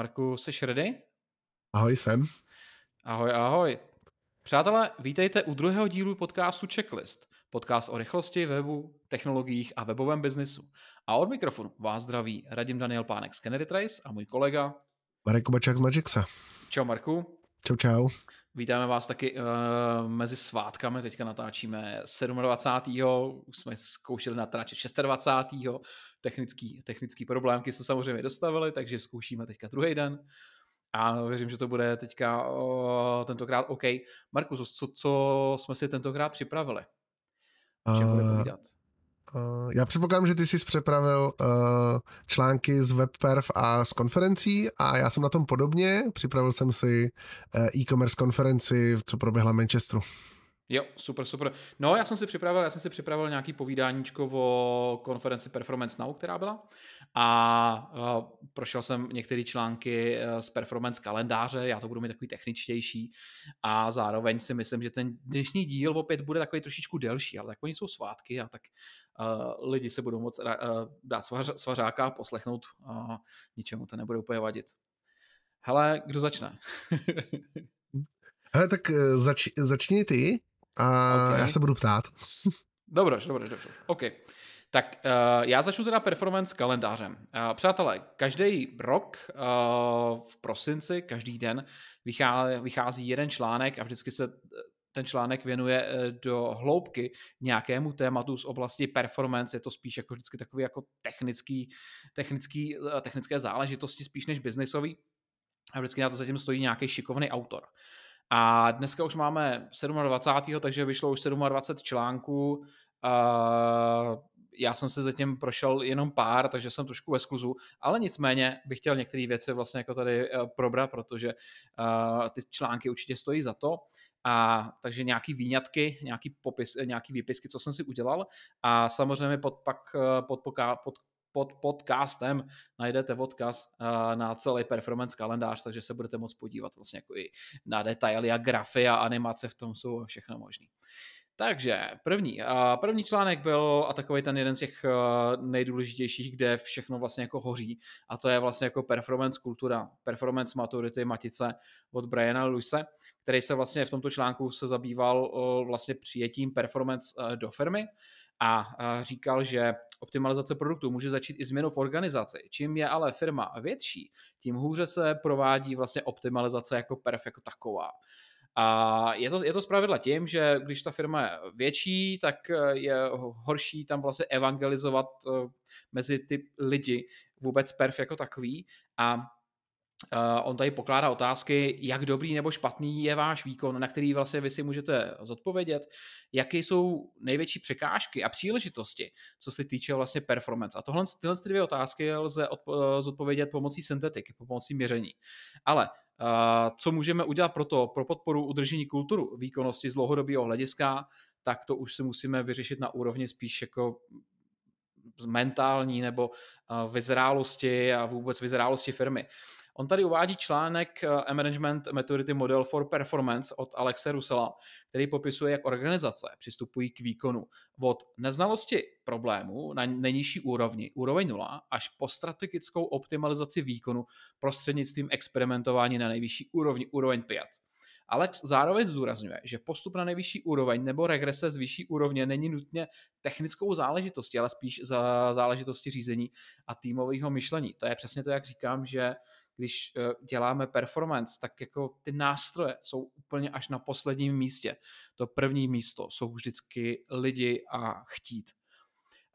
Marku, jsi ready? Ahoj, jsem. Ahoj, ahoj. Přátelé, vítejte u druhého dílu podcastu Checklist. Podcast o rychlosti webu, technologiích a webovém biznisu. A od mikrofonu vás zdraví Radim Daniel Pánek z Kennedy Trace a můj kolega Marek Kubačák z Magixa. Čau Marku. Čau, čau. Vítáme vás taky uh, mezi svátkami, teďka natáčíme 27. Už jsme zkoušeli natáčet 26. Technický, technický problémky se samozřejmě dostavily, takže zkoušíme teďka druhý den. A věřím, že to bude teďka uh, tentokrát OK. Markus, co, co jsme si tentokrát připravili? Uh, Uh, já předpokládám, že ty jsi připravil uh, články z WebPerf a z konferencí a já jsem na tom podobně. Připravil jsem si uh, e-commerce konferenci, co proběhla v Manchesteru. Jo, super, super. No, já jsem si připravil, já jsem si připravil nějaký povídáníčko o konferenci Performance Now, která byla. A uh, prošel jsem některé články uh, z Performance kalendáře, já to budu mít takový techničtější. A zároveň si myslím, že ten dnešní díl opět bude takový trošičku delší, ale tak oni jsou svátky a tak uh, lidi se budou moc uh, dát svař, svařáka a poslechnout. Uh, ničemu to nebude úplně vadit. Hele, kdo začne? Hele, tak zač, začni ty a okay. já se budu ptát. Dobře, dobře, dobře. OK. Tak uh, já začnu teda performance kalendářem. Uh, přátelé, každý rok uh, v prosinci, každý den vychází, vychází jeden článek a vždycky se ten článek věnuje do hloubky nějakému tématu z oblasti performance. Je to spíš jako vždycky takový jako technický, technický, technické záležitosti spíš než biznisový. A vždycky na to zatím stojí nějaký šikovný autor. A dneska už máme 27. takže vyšlo už 27 článků. Uh, já jsem se zatím prošel jenom pár, takže jsem trošku ve skluzu, ale nicméně bych chtěl některé věci vlastně jako tady uh, probrat, protože uh, ty články určitě stojí za to. A takže nějaký výňatky, nějaký popis, nějaký výpisky, co jsem si udělal a samozřejmě pod, pak pod, pod pod podcastem najdete odkaz eh, na celý performance kalendář, takže se budete moct podívat vlastně jako i na detaily a grafy a animace v tom jsou všechno možný. Takže první, první článek byl a takový ten jeden z těch eh, nejdůležitějších, kde všechno vlastně jako hoří a to je vlastně jako performance kultura, performance maturity matice od Briana Luise, který se vlastně v tomto článku se zabýval eh, vlastně přijetím performance do firmy a říkal, že optimalizace produktu může začít i změnou v organizaci. Čím je ale firma větší, tím hůře se provádí vlastně optimalizace jako perf jako taková. A je to, je to zpravidla tím, že když ta firma je větší, tak je horší tam vlastně evangelizovat eh, mezi ty lidi vůbec perf jako takový a on tady pokládá otázky, jak dobrý nebo špatný je váš výkon, na který vlastně vy si můžete zodpovědět, jaké jsou největší překážky a příležitosti, co se týče vlastně performance. A tohle, tyhle dvě otázky lze odpo- zodpovědět pomocí syntetiky, pomocí měření. Ale uh, co můžeme udělat pro to, pro podporu udržení kulturu výkonnosti z dlouhodobého hlediska, tak to už si musíme vyřešit na úrovni spíš jako mentální nebo vyzrálosti a vůbec vyzrálosti firmy. On tady uvádí článek eh, Management Maturity Model for Performance od Alexe Rusela, který popisuje, jak organizace přistupují k výkonu od neznalosti problému na nejnižší úrovni, úroveň 0, až po strategickou optimalizaci výkonu prostřednictvím experimentování na nejvyšší úrovni, úroveň 5. Alex zároveň zdůrazňuje, že postup na nejvyšší úroveň nebo regrese z vyšší úrovně není nutně technickou záležitostí, ale spíš za záležitosti řízení a týmového myšlení. To je přesně to, jak říkám, že když eh, děláme performance, tak jako ty nástroje jsou úplně až na posledním místě. To první místo jsou vždycky lidi a chtít.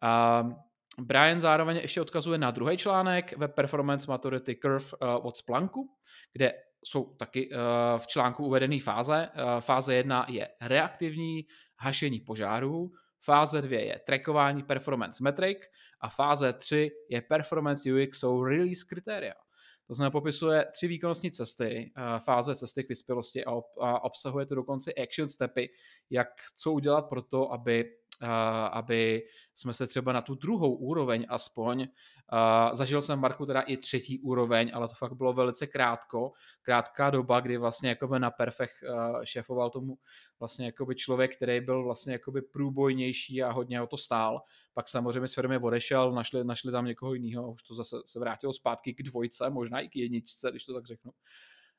A Brian zároveň ještě odkazuje na druhý článek ve Performance Maturity Curve eh, od Splanku, kde jsou taky eh, v článku uvedené fáze. Fáze 1 je reaktivní hašení požárů, fáze 2 je trackování performance metric a fáze 3 je performance UX, jsou release kritéria. To znamená, popisuje tři výkonnostní cesty, eh, fáze cesty k vyspělosti a, obsahuje to dokonce action stepy, jak co udělat pro to, aby aby jsme se třeba na tu druhou úroveň aspoň, zažil jsem Marku teda i třetí úroveň, ale to fakt bylo velice krátko, krátká doba, kdy vlastně jakoby na perfech šéfoval tomu vlastně jakoby člověk, který byl vlastně jakoby průbojnější a hodně o to stál. Pak samozřejmě z firmy odešel, našli, našli tam někoho jiného a už to zase se vrátilo zpátky k dvojce, možná i k jedničce, když to tak řeknu.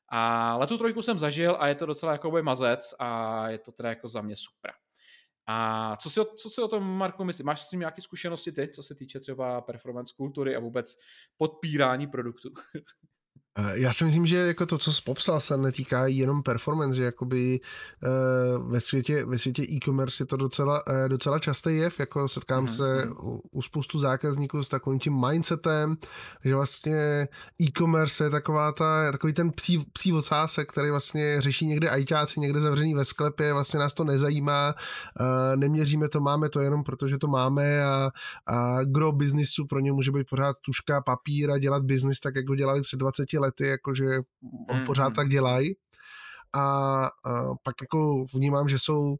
Ale tu trojku jsem zažil a je to docela jakoby mazec a je to teda jako za mě super. A co si, o, co si o tom, Marko, myslíš? Máš s tím nějaké zkušenosti ty, co se týče třeba performance kultury a vůbec podpírání produktu? Eh, já si myslím, že jako to, co jsi popsal, se netýká jenom performance, že jakoby uh, ve světě, ve světě e-commerce je to docela, uh, docela častý jev, jako setkám mm-hmm. se mhm. u, u spoustu zákazníků s takovým tím mindsetem, že vlastně e-commerce je taková ta, takový ten psí, psí ocásek, který vlastně řeší někde ajťáci, někde zavřený ve sklepě, vlastně nás to nezajímá, neměříme to, máme to jenom protože to máme a, a gro biznisu pro ně může být pořád tuška, papír a dělat biznis tak, jak ho dělali před 20 lety lety, jakože mm, pořád mm. tak dělají. A, a pak jako vnímám, že jsou uh,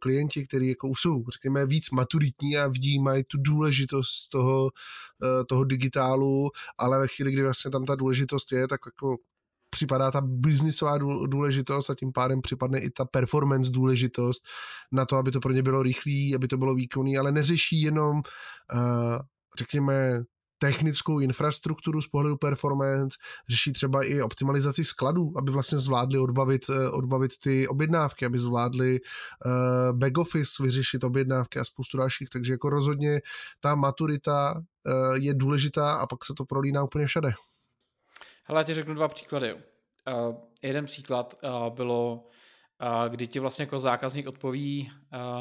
klienti, kteří jako už jsou, řekněme, víc maturitní a vnímají tu důležitost toho, uh, toho digitálu, ale ve chvíli, kdy vlastně tam ta důležitost je, tak jako připadá ta biznisová důležitost a tím pádem připadne i ta performance důležitost na to, aby to pro ně bylo rychlý, aby to bylo výkonný, ale neřeší jenom, uh, řekněme, technickou infrastrukturu z pohledu performance, řeší třeba i optimalizaci skladů, aby vlastně zvládli odbavit, eh, odbavit ty objednávky, aby zvládli uh, back office vyřešit objednávky a spoustu dalších, takže jako rozhodně ta maturita uh, je důležitá a pak se to prolíná úplně všade. Hele, já ti řeknu dva příklady. Uh, jeden příklad uh, bylo, uh, kdy ti vlastně jako zákazník odpoví,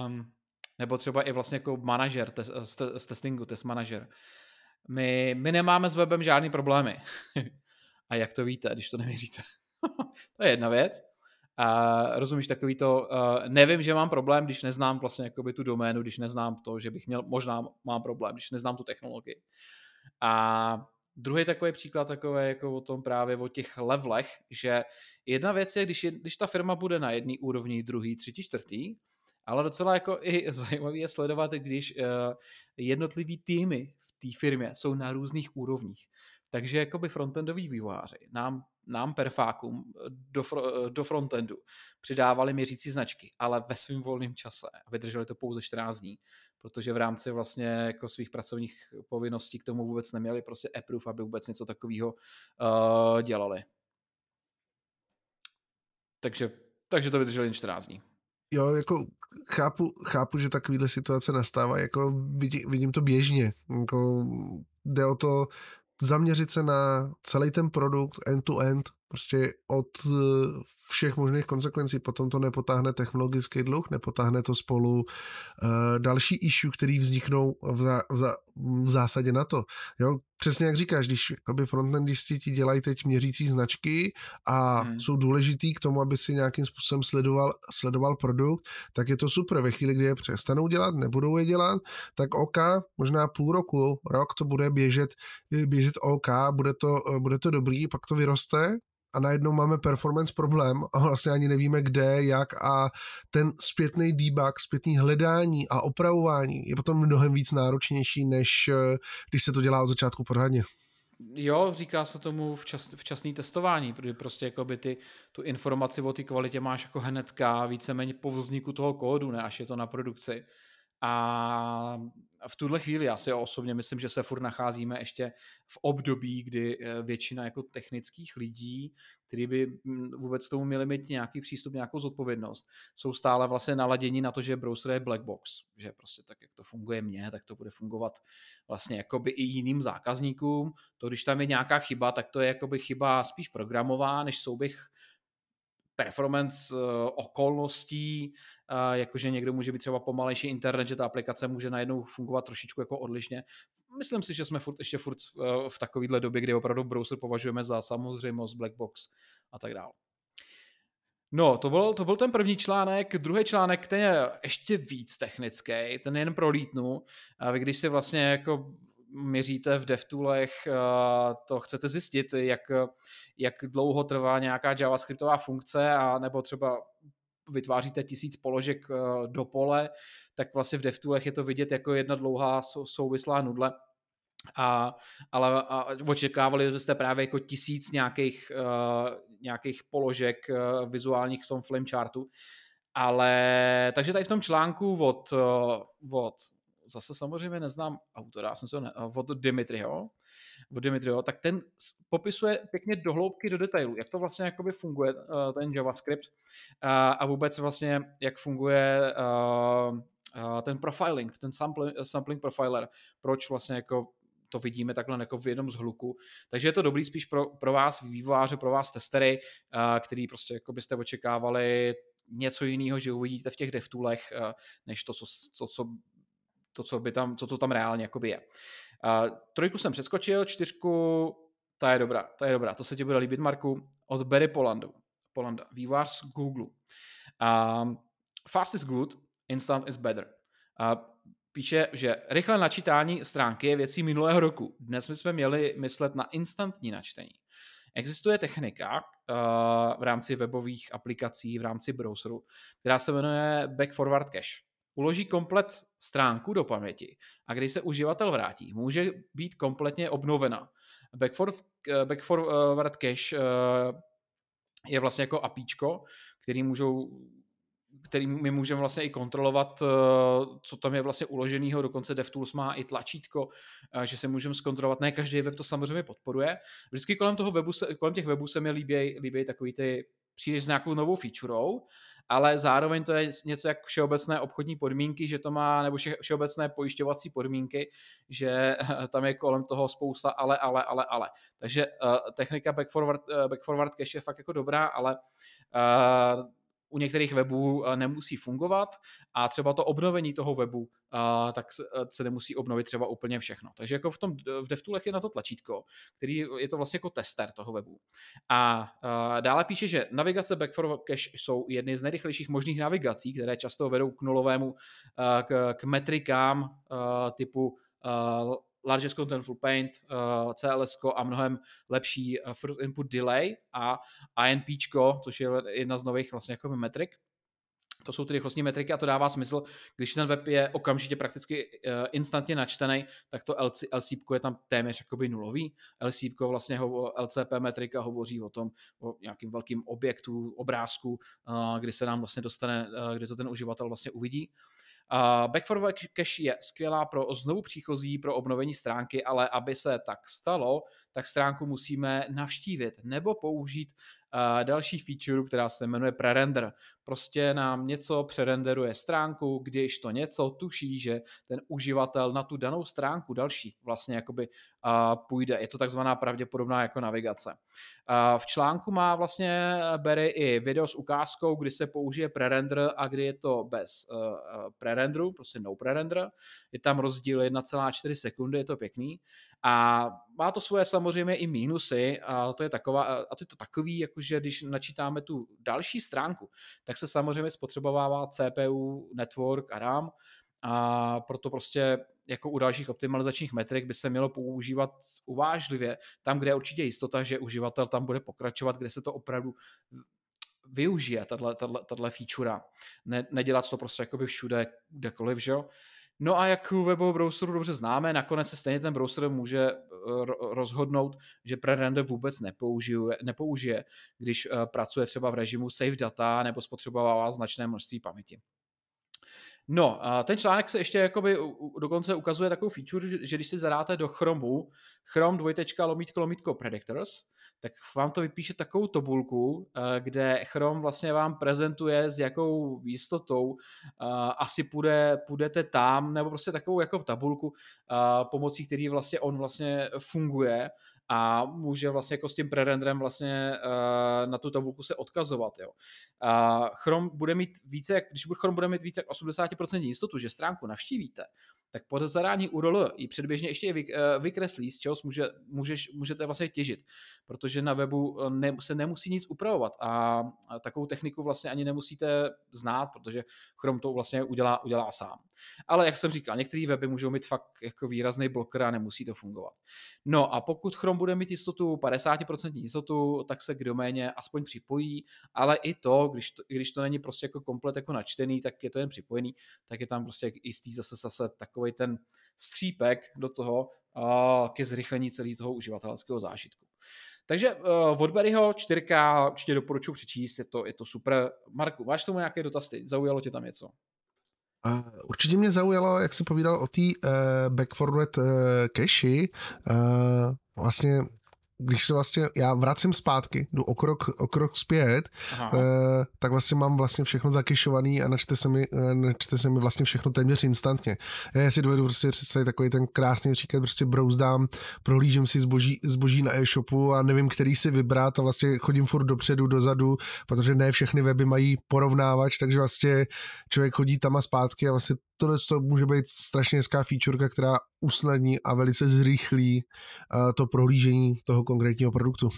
um, nebo třeba i vlastně jako manažer z testingu, test manažer, my, my nemáme s webem žádný problémy. a jak to víte, když to nevěříte? to je jedna věc. A rozumíš takový to, uh, nevím, že mám problém, když neznám vlastně jakoby tu doménu, když neznám to, že bych měl, možná mám problém, když neznám tu technologii. A druhý takový příklad takový jako o tom právě o těch levelech, že jedna věc je, když, je, když ta firma bude na jedné úrovni, druhý, třetí, čtvrtý, ale docela jako i zajímavé je sledovat, když uh, jednotlivý týmy té firmě jsou na různých úrovních. Takže jakoby frontendoví vývojáři nám, nám perfákům do, do frontendu přidávali měřící značky, ale ve svém volném čase vydrželi to pouze 14 dní, protože v rámci vlastně jako svých pracovních povinností k tomu vůbec neměli prostě approve, aby vůbec něco takového uh, dělali. Takže, takže to vydrželi jen 14 dní jo, jako chápu, chápu, že takovýhle situace nastává, jako vidí, vidím to běžně, jako jde o to zaměřit se na celý ten produkt end-to-end, prostě od všech možných konsekvencí. Potom to nepotáhne technologický dluh, nepotáhne to spolu uh, další issue, které vzniknou v, zá, v, zá, v zásadě na to. Jo? Přesně jak říkáš, když frontendisti ti dělají teď měřící značky a hmm. jsou důležitý k tomu, aby si nějakým způsobem sledoval, sledoval produkt, tak je to super. Ve chvíli, kdy je přestanou dělat, nebudou je dělat, tak OK, možná půl roku, rok to bude běžet, běžet OK, bude to, bude to dobrý, pak to vyroste, a najednou máme performance problém a vlastně ani nevíme kde, jak a ten zpětný debug, zpětný hledání a opravování je potom mnohem víc náročnější, než eh, když se to dělá od začátku pořádně. Jo, říká se tomu včas, včasný testování, protože prostě jako by ty, tu informaci o té kvalitě máš jako hnedka, víceméně po vzniku toho kódu, ne až je to na produkci. A v tuhle chvíli já si osobně myslím, že se furt nacházíme ještě v období, kdy eh, většina jako technických lidí, kteří by hm, vůbec tomu měli mít nějaký přístup, nějakou zodpovědnost, jsou stále vlastně naladěni na to, že browser je black box, že prostě tak, jak to funguje mně, tak to bude fungovat vlastně jakoby i jiným zákazníkům. To, když tam je nějaká chyba, tak to je jakoby chyba spíš programová, než souběh performance uh, okolností, uh, jakože někdo může být třeba pomalejší internet, že ta aplikace může najednou fungovat trošičku jako odlišně. Myslím si, že jsme furt, ještě furt uh, v takovéhle době, kdy opravdu browser považujeme za samozřejmost, black box a tak dále. No, to byl, to byl ten první článek. Druhý článek, ten je ještě víc technický, ten jen prolítnu. A vy když si vlastně jako měříte v DevToolech, to chcete zjistit, jak, jak dlouho trvá nějaká JavaScriptová funkce, a nebo třeba vytváříte tisíc položek do pole, tak vlastně v DevToolech je to vidět jako jedna dlouhá souvislá nudle. A, ale a očekávali jste právě jako tisíc nějakých, uh, nějakých položek uh, vizuálních v tom flame Ale takže tady v tom článku od, od zase samozřejmě neznám autora, jsem se ne, od Dimitriho, od Dimitriho, tak ten popisuje pěkně dohloubky do detailu, jak to vlastně jakoby funguje, ten JavaScript a vůbec vlastně, jak funguje ten profiling, ten sampling, sampling profiler, proč vlastně jako to vidíme takhle jako v jednom z hluku. Takže je to dobrý spíš pro, pro vás vývojáře, pro vás testery, který prostě jako byste očekávali něco jiného, že uvidíte v těch devtoolech, než to, co, co, co to, co, by tam, co to tam reálně jakoby je. Uh, trojku jsem přeskočil, čtyřku, ta je dobrá, ta je dobrá, to se ti bude líbit, Marku, od Barry Polandu, Polanda, vývář z Google. Um, fast is good, instant is better. Uh, píše, že rychlé načítání stránky je věcí minulého roku. Dnes my jsme měli myslet na instantní načtení. Existuje technika uh, v rámci webových aplikací, v rámci browseru, která se jmenuje Back Forward Cache uloží komplet stránku do paměti a když se uživatel vrátí, může být kompletně obnovena. Backforward, eh, backforward cache eh, je vlastně jako apíčko, který můžou který my můžeme vlastně i kontrolovat, eh, co tam je vlastně uloženého, dokonce DevTools má i tlačítko, že se můžeme zkontrolovat. Ne každý web to samozřejmě podporuje. Vždycky kolem toho webu, kolem těch webů se mi líbí, líbí takový ty přijdeš s nějakou novou featurou ale zároveň to je něco jak všeobecné obchodní podmínky, že to má, nebo všeobecné pojišťovací podmínky, že tam je kolem toho spousta ale, ale, ale, ale. Takže uh, technika backforward, uh, backforward cache je fakt jako dobrá, ale uh, u některých webů eh, nemusí fungovat a třeba to obnovení toho webu eh, tak eh, se nemusí obnovit třeba úplně všechno. Takže jako v tom v DevToolech je na to tlačítko, který je to vlastně jako tester toho webu. A dále píše, že navigace back for cache jsou jedny z nejrychlejších možných navigací, které často vedou k nulovému, k, k metrikám typu Largest Contentful Paint, uh, CLS a mnohem lepší uh, First Input Delay a INP, což je jedna z nových vlastně jako metrik. To jsou ty rychlostní metriky a to dává smysl, když ten web je okamžitě prakticky uh, instantně načtený, tak to LC, LCP je tam téměř jakoby nulový. LCP vlastně ho, LCP metrika hovoří o tom, o nějakým velkým objektu, obrázku, uh, kdy se nám vlastně dostane, uh, kdy to ten uživatel vlastně uvidí. Backforward cache je skvělá pro znovu příchozí, pro obnovení stránky, ale aby se tak stalo, tak stránku musíme navštívit nebo použít uh, další feature, která se jmenuje prerender. Prostě nám něco prerenderuje stránku, když to něco tuší, že ten uživatel na tu danou stránku další vlastně jakoby uh, půjde. Je to takzvaná pravděpodobná jako navigace. Uh, v článku má vlastně Barry i video s ukázkou, kdy se použije prerender a kdy je to bez prerenderu, prostě no prerender. Je tam rozdíl 1,4 sekundy, je to pěkný. A má to svoje samozřejmě i mínusy a to je taková, a to je to takový, jakože když načítáme tu další stránku, tak se samozřejmě spotřebovává CPU, network a RAM a proto prostě jako u dalších optimalizačních metrik by se mělo používat uvážlivě, tam, kde je určitě jistota, že uživatel tam bude pokračovat, kde se to opravdu využije, tato feature. Ne, nedělat to prostě jakoby všude, kdekoliv, že jo? No a jak u webového browseru dobře známe, nakonec se stejně ten browser může eh, rozhodnout, že prerender vůbec nepoužije, nepoužije, když eh, pracuje třeba v režimu save data nebo spotřebovává značné množství paměti. No, ten článek se ještě jakoby dokonce ukazuje takovou feature, že, že když si zadáte do Chromu Chrome dvojtečka lomítko lomítko predictors, tak vám to vypíše takovou tabulku, eh, kde Chrome vlastně vám prezentuje s jakou jistotou eh, asi půjde, půjdete tam, nebo prostě takovou jako tabulku, eh, pomocí který vlastně on vlastně funguje a může vlastně jako s tím prerenderem vlastně na tu tabulku se odkazovat. Jo. Chrome bude mít více, když Chrome bude mít více jak 80% jistotu, že stránku navštívíte, tak po zadání URL i předběžně ještě vy, eh, vykreslí, z čeho může, můžeš, můžete vlastně těžit, protože na webu eh, ne, se nemusí nic upravovat a, a takovou techniku vlastně ani nemusíte znát, protože Chrome to vlastně udělá, udělá sám. Ale jak jsem říkal, některé weby můžou mít fakt jako výrazný bloker a nemusí to fungovat. No a pokud Chrome bude mít jistotu 50% jistotu, tak se k doméně aspoň připojí, ale i to, když to, když to není prostě jako komplet jako načtený, tak je to jen připojený, tak je tam prostě jistý zase zase takový ten střípek do toho uh, ke zrychlení celého toho uživatelského zážitku. Takže uh, od Barryho 4 určitě doporučuji přečíst, je to, je to super. Marku, máš tomu nějaké dotaz Zaujalo tě tam něco? Určitě mě zaujalo, jak jsi povídal o té uh, backforward uh, cache. Uh, vlastně když se vlastně, já vracím zpátky, jdu o krok, o krok zpět, uh, tak vlastně mám vlastně všechno zakyšovaný a načte se mi, uh, načte se mi vlastně všechno téměř instantně. Já si dovedu prostě představit takový ten krásný říkat, prostě brouzdám, prohlížím si zboží, zboží na e-shopu a nevím, který si vybrat a vlastně chodím furt dopředu, dozadu, protože ne všechny weby mají porovnávač, takže vlastně člověk chodí tam a zpátky a vlastně tohle to může být strašně hezká featureka, která usnadní a velice zrychlí uh, to prohlížení toho konkrétního produktu.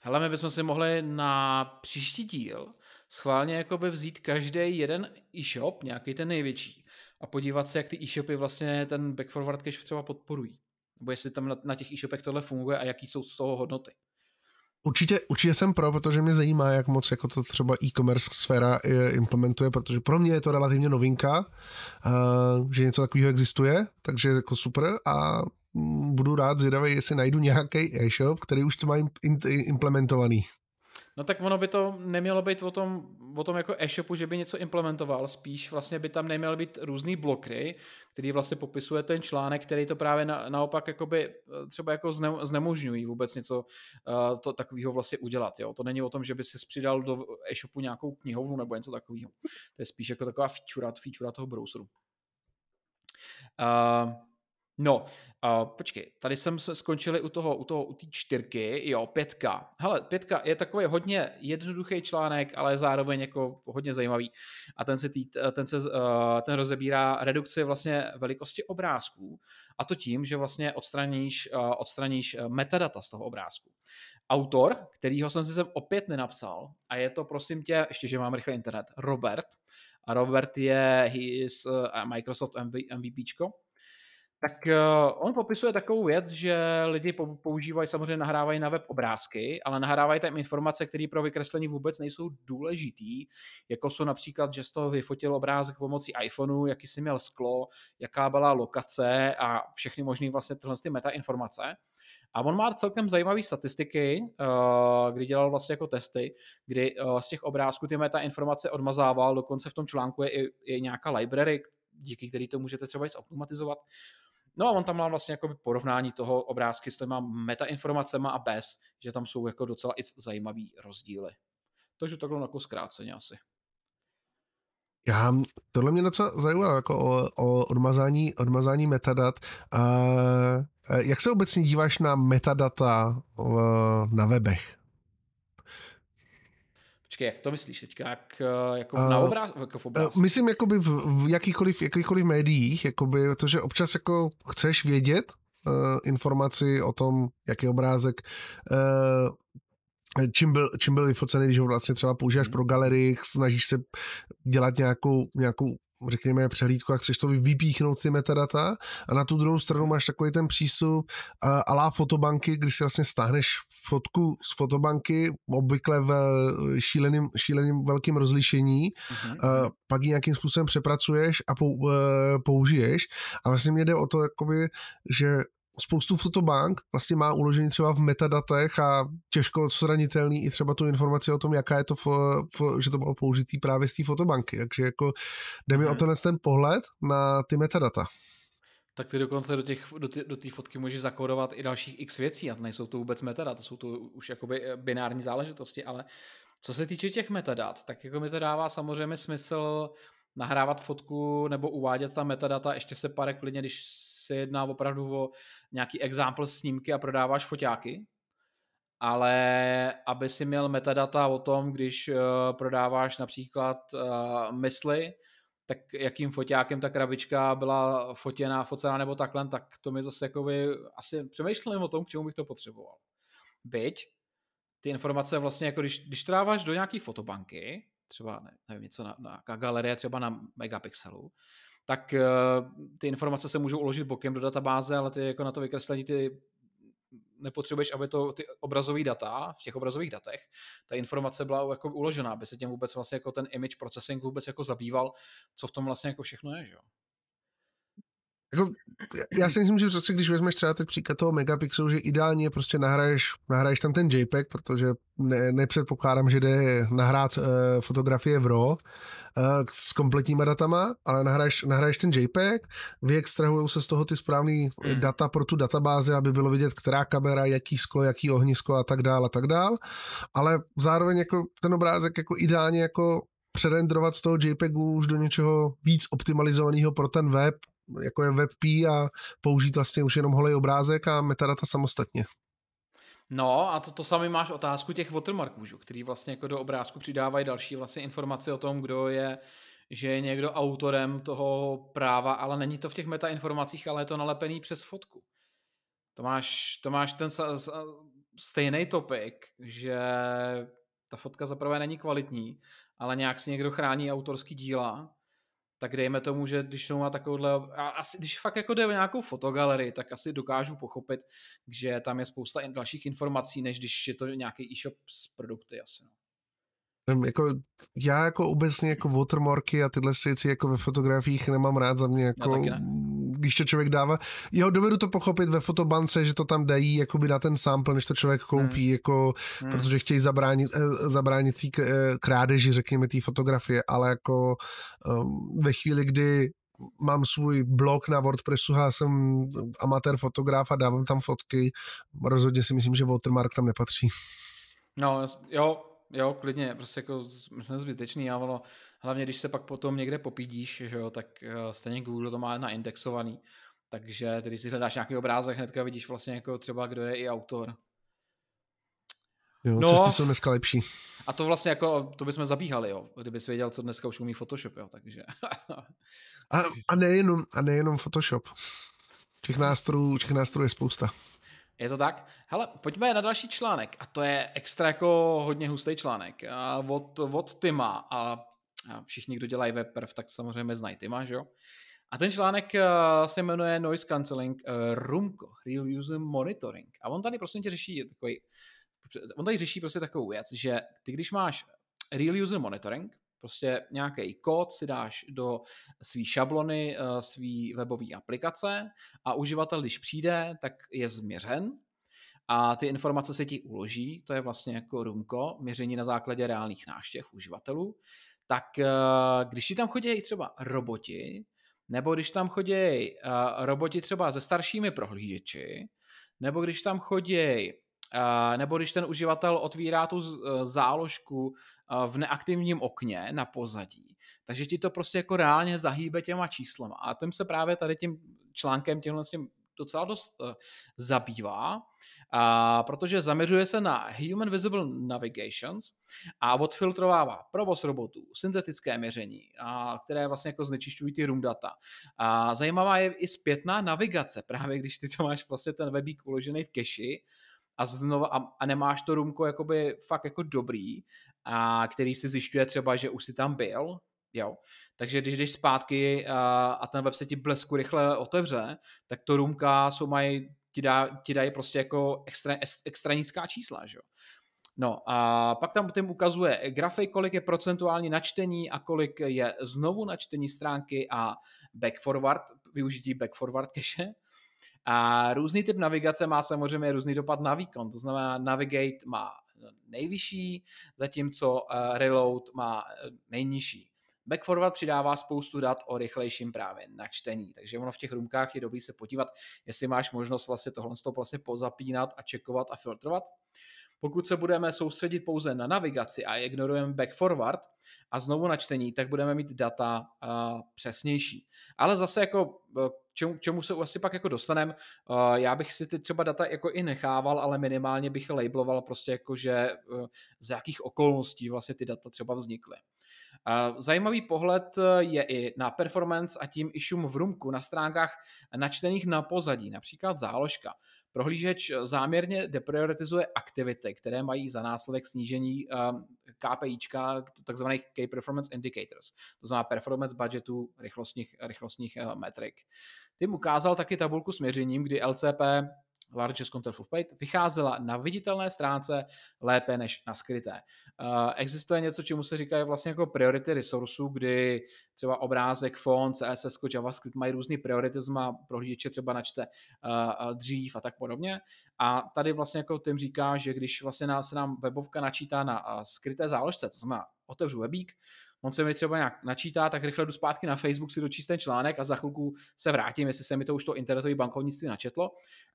Hele, my bychom si mohli na příští díl schválně jakoby vzít každý jeden e-shop, nějaký ten největší, a podívat se, jak ty e-shopy vlastně ten backforward cache třeba podporují. Nebo jestli tam na, na těch e-shopech tohle funguje a jaký jsou z toho hodnoty. Určitě, určitě jsem pro, protože mě zajímá, jak moc jako to třeba e-commerce sféra eh, implementuje, protože pro mě je to relativně novinka, uh, že něco takového existuje, takže jako super a mm, budu rád zvědavý, jestli najdu nějaký e-shop, který už to má implementovaný. No tak ono by to nemělo být o tom, o tom jako e-shopu, že by něco implementoval, spíš vlastně by tam neměly být různý blokry, který vlastně popisuje ten článek, který to právě na, naopak jakoby eh, třeba jako zne, znemožňují vůbec něco uh, to takového vlastně udělat. Jo? To není o tom, že by si přidal do e-shopu nějakou knihovnu nebo něco takového. To je spíš jako taková feature, feature toho browseru. Uh, No, uh, počkej, tady jsem se skončili u toho, u toho, u té čtyřky, jo, pětka. Hele, pětka je takový hodně jednoduchý článek, ale zároveň jako hodně zajímavý. A ten se, tý, ten, se uh, ten rozebírá redukci vlastně velikosti obrázků. A to tím, že vlastně odstraníš, uh, odstraníš metadata z toho obrázku. Autor, kterýho jsem si sem opět nenapsal, a je to prosím tě, ještě, že mám rychle internet, Robert. A Robert je his, uh, Microsoft MV, MVPčko tak eh, on popisuje takovou věc, že lidi používají, samozřejmě nahrávají na web obrázky, ale nahrávají tam informace, které pro vykreslení vůbec nejsou důležitý, jako jsou například, že z toho vyfotil obrázek pomocí iPhoneu, jaký jsi měl sklo, jaká byla lokace a všechny možné vlastně tyhle ty meta informace. A on má celkem zajímavé statistiky, eh, kdy dělal vlastně jako testy, kdy eh, z těch obrázků ty meta informace odmazával, dokonce v tom článku je i, je nějaká library, díky který to můžete třeba i zautomatizovat. No a on tam má vlastně jako porovnání toho obrázky s těma metainformacemi a bez, že tam jsou jako docela i zajímavý rozdíly. Takže takhle jako zkráceně asi. Já, tohle mě docela zajímalo, jako o, o odmazání, odmazání metadat. A, jak se obecně díváš na metadata na webech? Počkej, jak to myslíš teďka? Jak, eh, jako na obráz, jako v obrázku? Myslím jakoby v, v jakýchkoliv, jakýchkoliv médiích, jakoby, že občas jako chceš vědět uh, informaci o tom, jaký obrázek uh, čím byl, čím byl vyfocený, když ho vlastně třeba používáš pro galerii, snažíš se dělat nějakou, nějakou řekněme, přehlídku a chceš to vypíchnout ty metadata a na tu druhou stranu máš takový ten přístup a la fotobanky, když si vlastně stáhneš fotku z fotobanky, obvykle v šíleným, šíleným velkým rozlišení, uh-huh. a pak ji nějakým způsobem přepracuješ a e, použiješ a vlastně mě jde o to, jakoby, že spoustu fotobank vlastně má uložený třeba v metadatech a těžko odstranitelný i třeba tu informaci o tom, jaká je to, fo, fo, že to bylo použitý právě z té fotobanky. Takže jako jde mi mm. o to ten pohled na ty metadata. Tak ty dokonce do té do do fotky můžeš zakódovat i dalších x věcí a nejsou to vůbec metadata, jsou to už jakoby eh, binární záležitosti, ale co se týče těch metadat, tak jako mi to dává samozřejmě smysl nahrávat fotku nebo uvádět ta metadata, ještě se pare klidně, když se jedná opravdu o nějaký example snímky a prodáváš foťáky, ale aby si měl metadata o tom, když uh, prodáváš například uh, mysli, tak jakým foťákem ta krabička byla fotěná, focená nebo takhle, tak to mi zase jako by asi přemýšlím o tom, k čemu bych to potřeboval. Byť ty informace vlastně jako když, když to do nějaký fotobanky, třeba ne, nevím, něco na, na galerie třeba na megapixelu, tak uh, ty informace se můžou uložit bokem do databáze, ale ty jako na to vykreslení ty nepotřebuješ, aby to ty obrazové data, v těch obrazových datech, ta informace byla jako uložená, aby se tím vůbec vlastně jako ten image processing vůbec jako zabýval, co v tom vlastně jako všechno je, že jo. Jako, já si myslím, že prostě, když vezmeš třeba teď příklad toho megapixelu, že ideálně prostě nahraješ, nahraješ tam ten JPEG, protože ne, nepředpokládám, že jde nahrát uh, fotografie v RAW, Eh, s kompletníma datama, ale nahraješ, nahraješ ten JPEG, vyextrahují se z toho ty správné hmm. data pro tu databázi, aby bylo vidět, která kamera, jaký sklo, jaký ohnisko a tak dál a tak dál, ale zároveň jako ten obrázek jako ideálně jako přerendrovat z toho JPEGu už do něčeho víc optimalizovaného pro ten web, jako je WebP a použít vlastně už jenom holý obrázek a metadata samostatně. No a to, to samý máš otázku těch watermarků, že? který vlastně jako do obrázku přidávají další vlastně informace o tom, kdo je, že je někdo autorem toho práva, ale není to v těch metainformacích, ale je to nalepený přes fotku. To máš, to máš ten stejný topik, že ta fotka zaprvé není kvalitní, ale nějak si někdo chrání autorský díla tak dejme tomu, že když to má takovouhle, a asi, když fakt jako jde o nějakou fotogalerii, tak asi dokážu pochopit, že tam je spousta dalších informací, než když je to nějaký e-shop s produkty asi. No jako, já jako obecně jako watermarky a tyhle věci jako ve fotografiích nemám rád za mě jako, ne. když to člověk dává, jo, dovedu to pochopit ve fotobance, že to tam dají jakoby na ten sample, než to člověk koupí, hmm. jako, hmm. protože chtějí zabránit, eh, zabránit tý eh, krádeži, řekněme, té fotografie, ale jako um, ve chvíli, kdy mám svůj blog na WordPressu, já jsem amatér fotograf a dávám tam fotky, rozhodně si myslím, že watermark tam nepatří. No, jo, jo, klidně, prostě jako myslím zbytečný, a ono, hlavně když se pak potom někde popídíš, že jo, tak uh, stejně Google to má naindexovaný, takže když si hledáš nějaký obrázek, hnedka vidíš vlastně jako třeba, kdo je i autor. Jo, no, cesty jsou dneska lepší. A to vlastně jako, to bychom zabíhali, jo, kdybys věděl, co dneska už umí Photoshop, jo, takže. a, a, nejenom, a nejenom Photoshop. Těch nástrojů, těch nástrojů je spousta. Je to tak? Hele, pojďme na další článek a to je extra jako hodně hustý článek od, od Tima a všichni, kdo dělají webperf, tak samozřejmě znají Tima, že jo? A ten článek se jmenuje Noise Cancelling Rumko, Real User Monitoring. A on tady prostě řeší takový, on tady řeší prostě takovou věc, že ty když máš Real User Monitoring, prostě nějaký kód si dáš do své šablony, eh, své webové aplikace a uživatel, když přijde, tak je změřen a ty informace se ti uloží, to je vlastně jako rumko, měření na základě reálných náštěv uživatelů, tak eh, když ti tam chodí třeba roboti, nebo když tam chodí eh, roboti třeba se staršími prohlížeči, nebo když tam chodí nebo když ten uživatel otvírá tu záložku v neaktivním okně na pozadí, takže ti to prostě jako reálně zahýbe těma číslama. A tím se právě tady tím článkem tímhle s tím docela dost e, zabývá, a protože zaměřuje se na Human Visible Navigations a odfiltrovává provoz robotů, syntetické měření, a které vlastně jako znečišťují ty room data. A zajímavá je i zpětná navigace, právě když ty to máš vlastně ten webík uložený v keši, a znova a, a nemáš to rumko jakoby fakt jako dobrý, a který si zjišťuje třeba, že už si tam byl, jo. Takže když jdeš zpátky a, a ten web se ti blesku rychle otevře, tak to rumka jsou mají, ti, dá, ti dají prostě jako extra, extra nízká čísla, že jo. No a pak tam tím ukazuje grafy, kolik je procentuální načtení a kolik je znovu načtení stránky a back forward, využití back forward cache. A různý typ navigace má samozřejmě různý dopad na výkon, to znamená Navigate má nejvyšší, zatímco uh, Reload má eh, nejnižší. Backforward přidává spoustu dat o rychlejším právě načtení, takže ono v těch růmkách je dobrý se podívat, jestli máš možnost vlastně tohle vlastně pozapínat a čekovat a filtrovat. Pokud se budeme soustředit pouze na navigaci a ignorujeme back forward a znovu načtení, tak budeme mít data uh, přesnější. Ale zase jako čemu, čemu se asi pak jako dostanem, uh, já bych si ty třeba data jako i nechával, ale minimálně bych labeloval prostě jako, že uh, z jakých okolností vlastně ty data třeba vznikly. Zajímavý pohled je i na performance a tím i šum v rumku na stránkách načtených na pozadí, například záložka. Prohlížeč záměrně deprioritizuje aktivity, které mají za následek snížení KPIčka, takzvaných Key Performance Indicators, to znamená performance budgetu rychlostních, rychlostních metrik. Tím ukázal taky tabulku s měřením, kdy LCP Largest Content of Page, vycházela na viditelné stránce lépe než na skryté. Uh, existuje něco, čemu se říká vlastně jako priority resourceů, kdy třeba obrázek, font, CSS, JavaScript mají různý priority, má prohlížeče třeba načte uh, dřív a tak podobně. A tady vlastně jako tím říká, že když vlastně se nám webovka načítá na skryté záložce, to znamená otevřu webík, on se mi třeba nějak načítá, tak rychle jdu zpátky na Facebook si dočíst ten článek a za chvilku se vrátím, jestli se mi to už to internetové bankovnictví načetlo,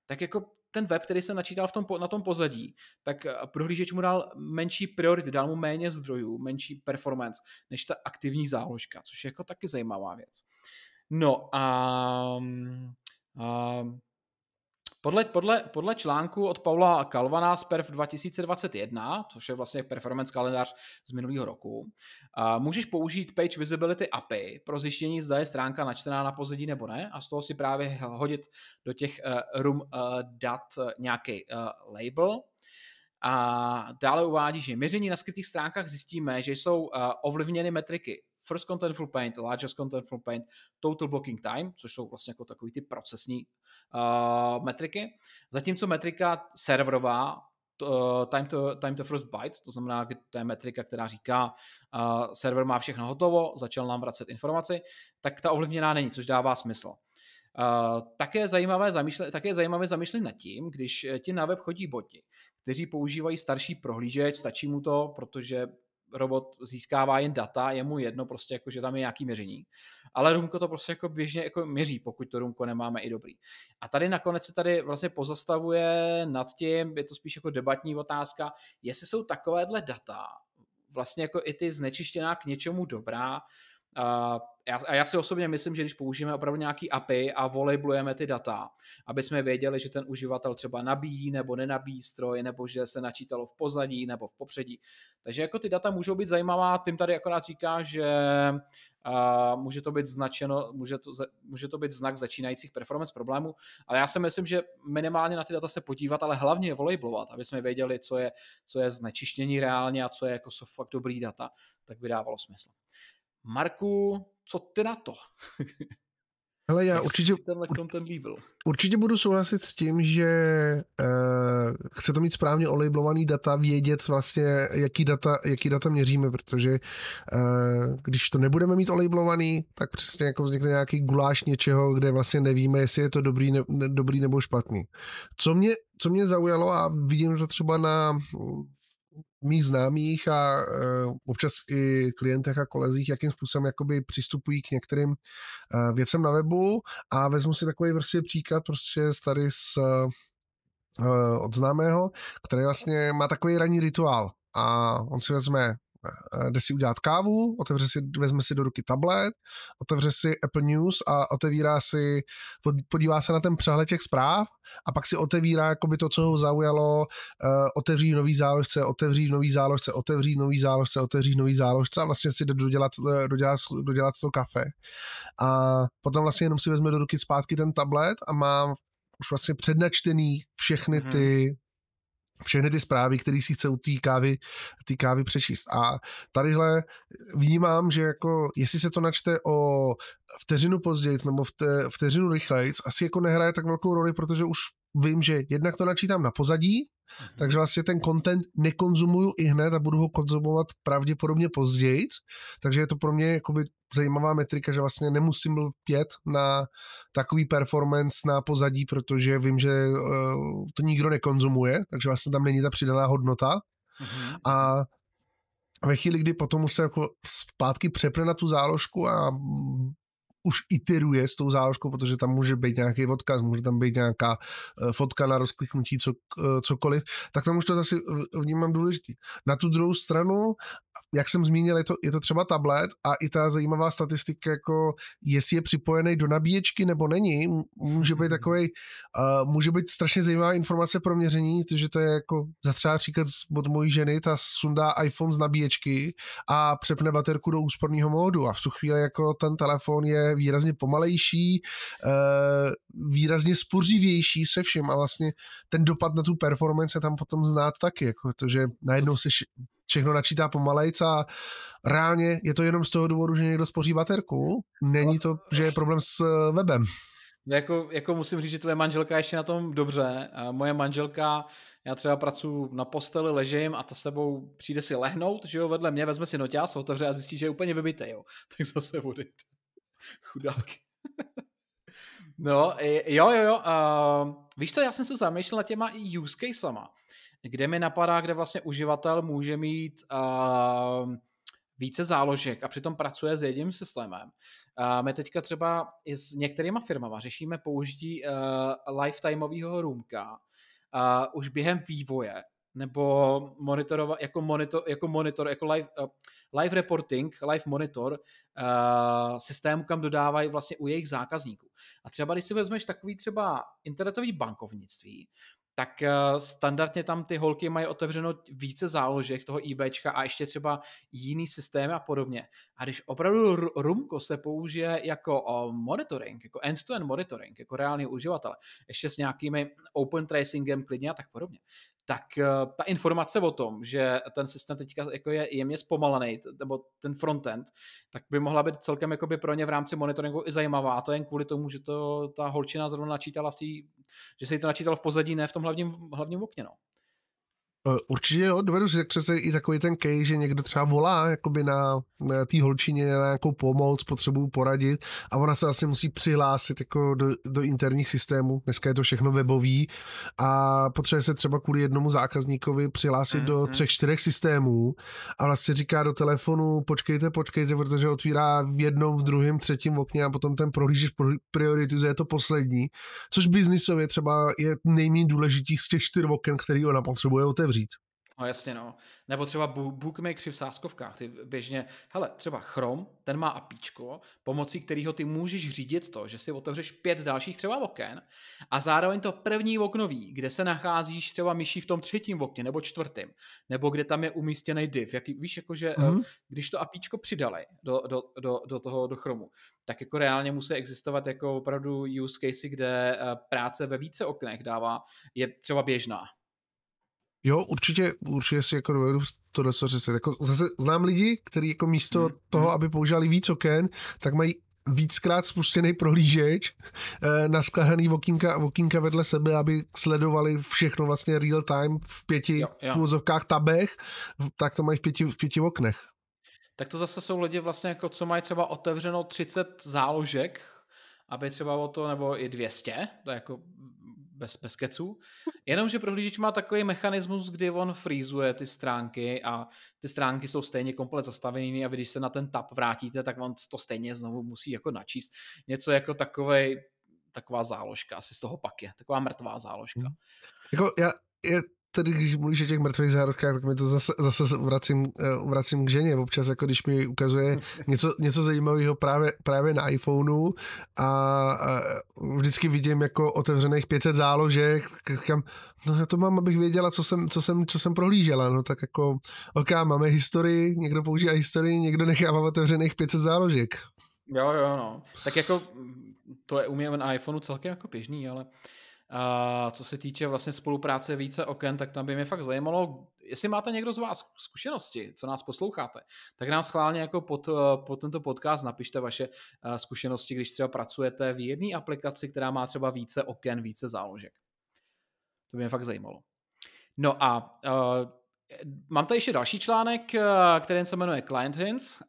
tak jako ten web, který se načítal v tom, na tom pozadí, tak eh, prohlížeč mu dal menší priority, dal mu méně zdrojů, menší performance, než ta aktivní záložka, což je jako taky zajímavá věc. No a um, um, podle, podle, podle článku od Paula Kalvana z PERF 2021, což je vlastně performance kalendář z minulého roku, můžeš použít Page Visibility API pro zjištění, zda je stránka načtená na pozadí nebo ne a z toho si právě hodit do těch uh, room uh, dat nějaký uh, label. A dále uvádí, že měření na skrytých stránkách zjistíme, že jsou uh, ovlivněny metriky First Contentful Paint, Largest Contentful Paint, Total Blocking Time, což jsou vlastně jako takový ty procesní uh, metriky. Zatímco metrika serverová, to, time, to, time to first byte, to znamená, že to je metrika, která říká, uh, server má všechno hotovo, začal nám vracet informaci, tak ta ovlivněná není, což dává smysl. Uh, také, zajímavé zamýšle, také zajímavé zamýšlet nad tím, když ti na web chodí boti, kteří používají starší prohlížeč, stačí mu to, protože robot získává jen data, je mu jedno prostě, jako, že tam je nějaký měření. Ale Rumko to prostě jako běžně jako měří, pokud to Rumko nemáme i dobrý. A tady nakonec se tady vlastně pozastavuje nad tím, je to spíš jako debatní otázka, jestli jsou takovéhle data vlastně jako i ty znečištěná k něčemu dobrá, a já, a já si osobně myslím, že když použijeme opravdu nějaký API a volejblujeme ty data, aby jsme věděli, že ten uživatel třeba nabíjí nebo nenabíjí stroj, nebo že se načítalo v pozadí nebo v popředí. Takže jako ty data můžou být zajímavá, tím tady akorát říká, že uh, může to být značeno, může to, může to být znak začínajících performance problémů, ale já si myslím, že minimálně na ty data se podívat, ale hlavně je volejblovat, aby jsme věděli, co je, co je znečištění reálně a co je jako so fakt dobrý data, tak by dávalo smysl. Marku, co ty na to? Ale já určitě, tenhle content líbil? určitě budu souhlasit s tím, že uh, chce to mít správně olejblovaný data, vědět vlastně, jaký data, jaký data měříme, protože uh, když to nebudeme mít olejblovaný, tak přesně jako vznikne nějaký guláš něčeho, kde vlastně nevíme, jestli je to dobrý, ne, dobrý nebo špatný. Co mě, co mě zaujalo a vidím to třeba na mých známých a uh, občas i klientech a kolezích, jakým způsobem jakoby přistupují k některým uh, věcem na webu. A vezmu si takový prostě příklad prostě tady z, uh, od známého, který vlastně má takový ranní rituál. A on si vezme jde si udělat kávu, otevře si, vezme si do ruky tablet, otevře si Apple News a otevírá si, podívá se na ten přehled těch zpráv a pak si otevírá jakoby to, co ho zaujalo, uh, otevří nový záložce, otevří nový záložce, otevří nový záložce, otevří nový záložce a vlastně si jde dodělat, eh, dodělat, dodělat to kafe. A potom vlastně jenom si vezme do ruky zpátky ten tablet a má už vlastně přednačtený všechny mhm. ty všechny ty zprávy, které si chce u té kávy, té kávy přečíst. A tadyhle vnímám, že jako, jestli se to načte o vteřinu později nebo vteřinu rychleji, asi jako nehraje tak velkou roli, protože už vím, že jednak to načítám na pozadí, mm-hmm. takže vlastně ten content nekonzumuju i hned a budu ho konzumovat pravděpodobně později, takže je to pro mě jakoby zajímavá metrika, že vlastně nemusím pět na takový performance na pozadí, protože vím, že uh, to nikdo nekonzumuje, takže vlastně tam není ta přidaná hodnota. Mm-hmm. A ve chvíli, kdy potom už se jako zpátky přepne na tu záložku a už iteruje s tou záložkou, protože tam může být nějaký odkaz, může tam být nějaká uh, fotka na rozkliknutí, co, uh, cokoliv, tak tam už to zase vnímám důležitý. Na tu druhou stranu jak jsem zmínil, je to, je to třeba tablet a i ta zajímavá statistika, jako jestli je připojený do nabíječky nebo není, může být takový, uh, může být strašně zajímavá informace pro měření, protože to je jako za třeba příklad od mojí ženy, ta sundá iPhone z nabíječky a přepne baterku do úsporného módu a v tu chvíli jako ten telefon je výrazně pomalejší, uh, výrazně spořivější se všem a vlastně ten dopad na tu performance je tam potom znát taky, jako to, že najednou se všechno načítá pomalejc a reálně je to jenom z toho důvodu, že někdo spoří baterku. Není to, že je problém s eh, webem. Jako, jako musím říct, že tvoje manželka je ještě na tom dobře. Moje manželka, já třeba pracuji na posteli, ležím a ta sebou přijde si lehnout, že jo, vedle mě, vezme si noťás, otevře a zjistí, že je úplně vybitý, jo. Tak zase vody. Chudáky. no, jo, jo, jo. Uh, víš co, já jsem se zamýšlel na těma i use casama kde mi napadá, kde vlastně uživatel může mít uh, více záložek a přitom pracuje s jedním systémem. Uh, my teďka třeba i s některýma firmama řešíme použití uh, lifetimeového roomka uh, už během vývoje nebo monitorovat jako monitor, jako monitor, jako live, uh, live reporting, live monitor uh, systému, kam dodávají vlastně u jejich zákazníků. A třeba když si vezmeš takový třeba internetový bankovnictví, tak eh, standardně tam ty holky mají otevřeno více záložek toho eBayčka a ještě třeba jiný systémy a podobně. A když opravdu Rumko se použije jako monitoring, jako end-to-end monitoring, jako reálný uživatel, ještě s nějakými open tracingem klidně a tak podobně, tak uh, ta informace o tom, že ten systém teďka jako je jemně zpomalený, nebo ten frontend, tak by mohla být celkem jakoby pro ně v rámci monitoringu i zajímavá. A to jen kvůli tomu, že to ta holčina zrovna načítala v té, že se jí to načítalo v pozadí, ne v tom hlavním, hlavním okně. No. Eh, určitě jo, dovedu si představit i takový ten case, že někdo třeba volá jakoby na, na té holčině na nějakou pomoc, potřebuju poradit a ona se vlastně musí přihlásit jako do, do interních systémů. Dneska je to všechno webový a potřebuje se třeba kvůli jednomu zákazníkovi přihlásit mm-hmm. do třech, čtyřech systémů a vlastně říká do telefonu počkejte, počkejte, protože otvírá v jednom, v druhém, třetím okně a potom ten prohlížeč prioritizuje to poslední, což biznisově třeba je nejméně důležitý z těch čtyř oken, který ona potřebuje otevřít otevřít. No jasně, no. Nebo třeba bookmakeři v sáskovkách, ty běžně, hele, třeba Chrome, ten má apíčko, pomocí kterého ty můžeš řídit to, že si otevřeš pět dalších třeba oken a zároveň to první okno ví, kde se nacházíš třeba myší v tom třetím okně nebo čtvrtém, nebo kde tam je umístěný div. Jaký, víš, jakože mm-hmm. když to apíčko přidali do, do, do, do toho, do Chromu, tak jako reálně musí existovat jako opravdu use case, kde eh, práce ve více oknech dává, je třeba běžná. Jo, určitě, určitě si jako dovedu to dost Jako zase znám lidi, kteří jako místo hmm. toho, hmm. aby používali víc oken, tak mají víckrát spuštěný prohlížeč, eh, naskládaný okýnka, okýnka vedle sebe, aby sledovali všechno vlastně real time v pěti jo, tabech, tak to mají v pěti, v pěti oknech. Tak to zase jsou lidi vlastně jako, co mají třeba otevřeno 30 záložek, aby třeba o to, nebo i 200, to je jako bez, bez keců. Jenomže prohlížeč má takový mechanismus, kdy on freezuje ty stránky a ty stránky jsou stejně komplet zastavené a vy, když se na ten tab vrátíte, tak on to stejně znovu musí jako načíst. Něco jako takovej, taková záložka, asi z toho pak je, taková mrtvá záložka. Hmm. Jako já, je, tedy když mluvíš o těch mrtvých zárodkách, tak mi to zase, zase vracím, uh, vracím k ženě. Občas, jako když mi ukazuje něco, něco zajímavého právě, právě na iPhoneu a, a vždycky vidím jako otevřených 500 záložek, říkám, no já to mám, abych věděla, co jsem, co jsem, co jsem prohlížela. No tak jako, ok, máme historii, někdo používá historii, někdo nechává otevřených 500 záložek. Jo, jo, no. Tak jako to je u mě na iPhoneu celkem jako běžný, ale a co se týče vlastně spolupráce více oken, tak tam by mě fakt zajímalo, jestli máte někdo z vás zkušenosti, co nás posloucháte, tak nám schválně jako pod, pod tento podcast napište vaše zkušenosti, když třeba pracujete v jedné aplikaci, která má třeba více oken, více záložek. To by mě fakt zajímalo. No a uh, Mám tady ještě další článek, eh, který se jmenuje Client Hints eh,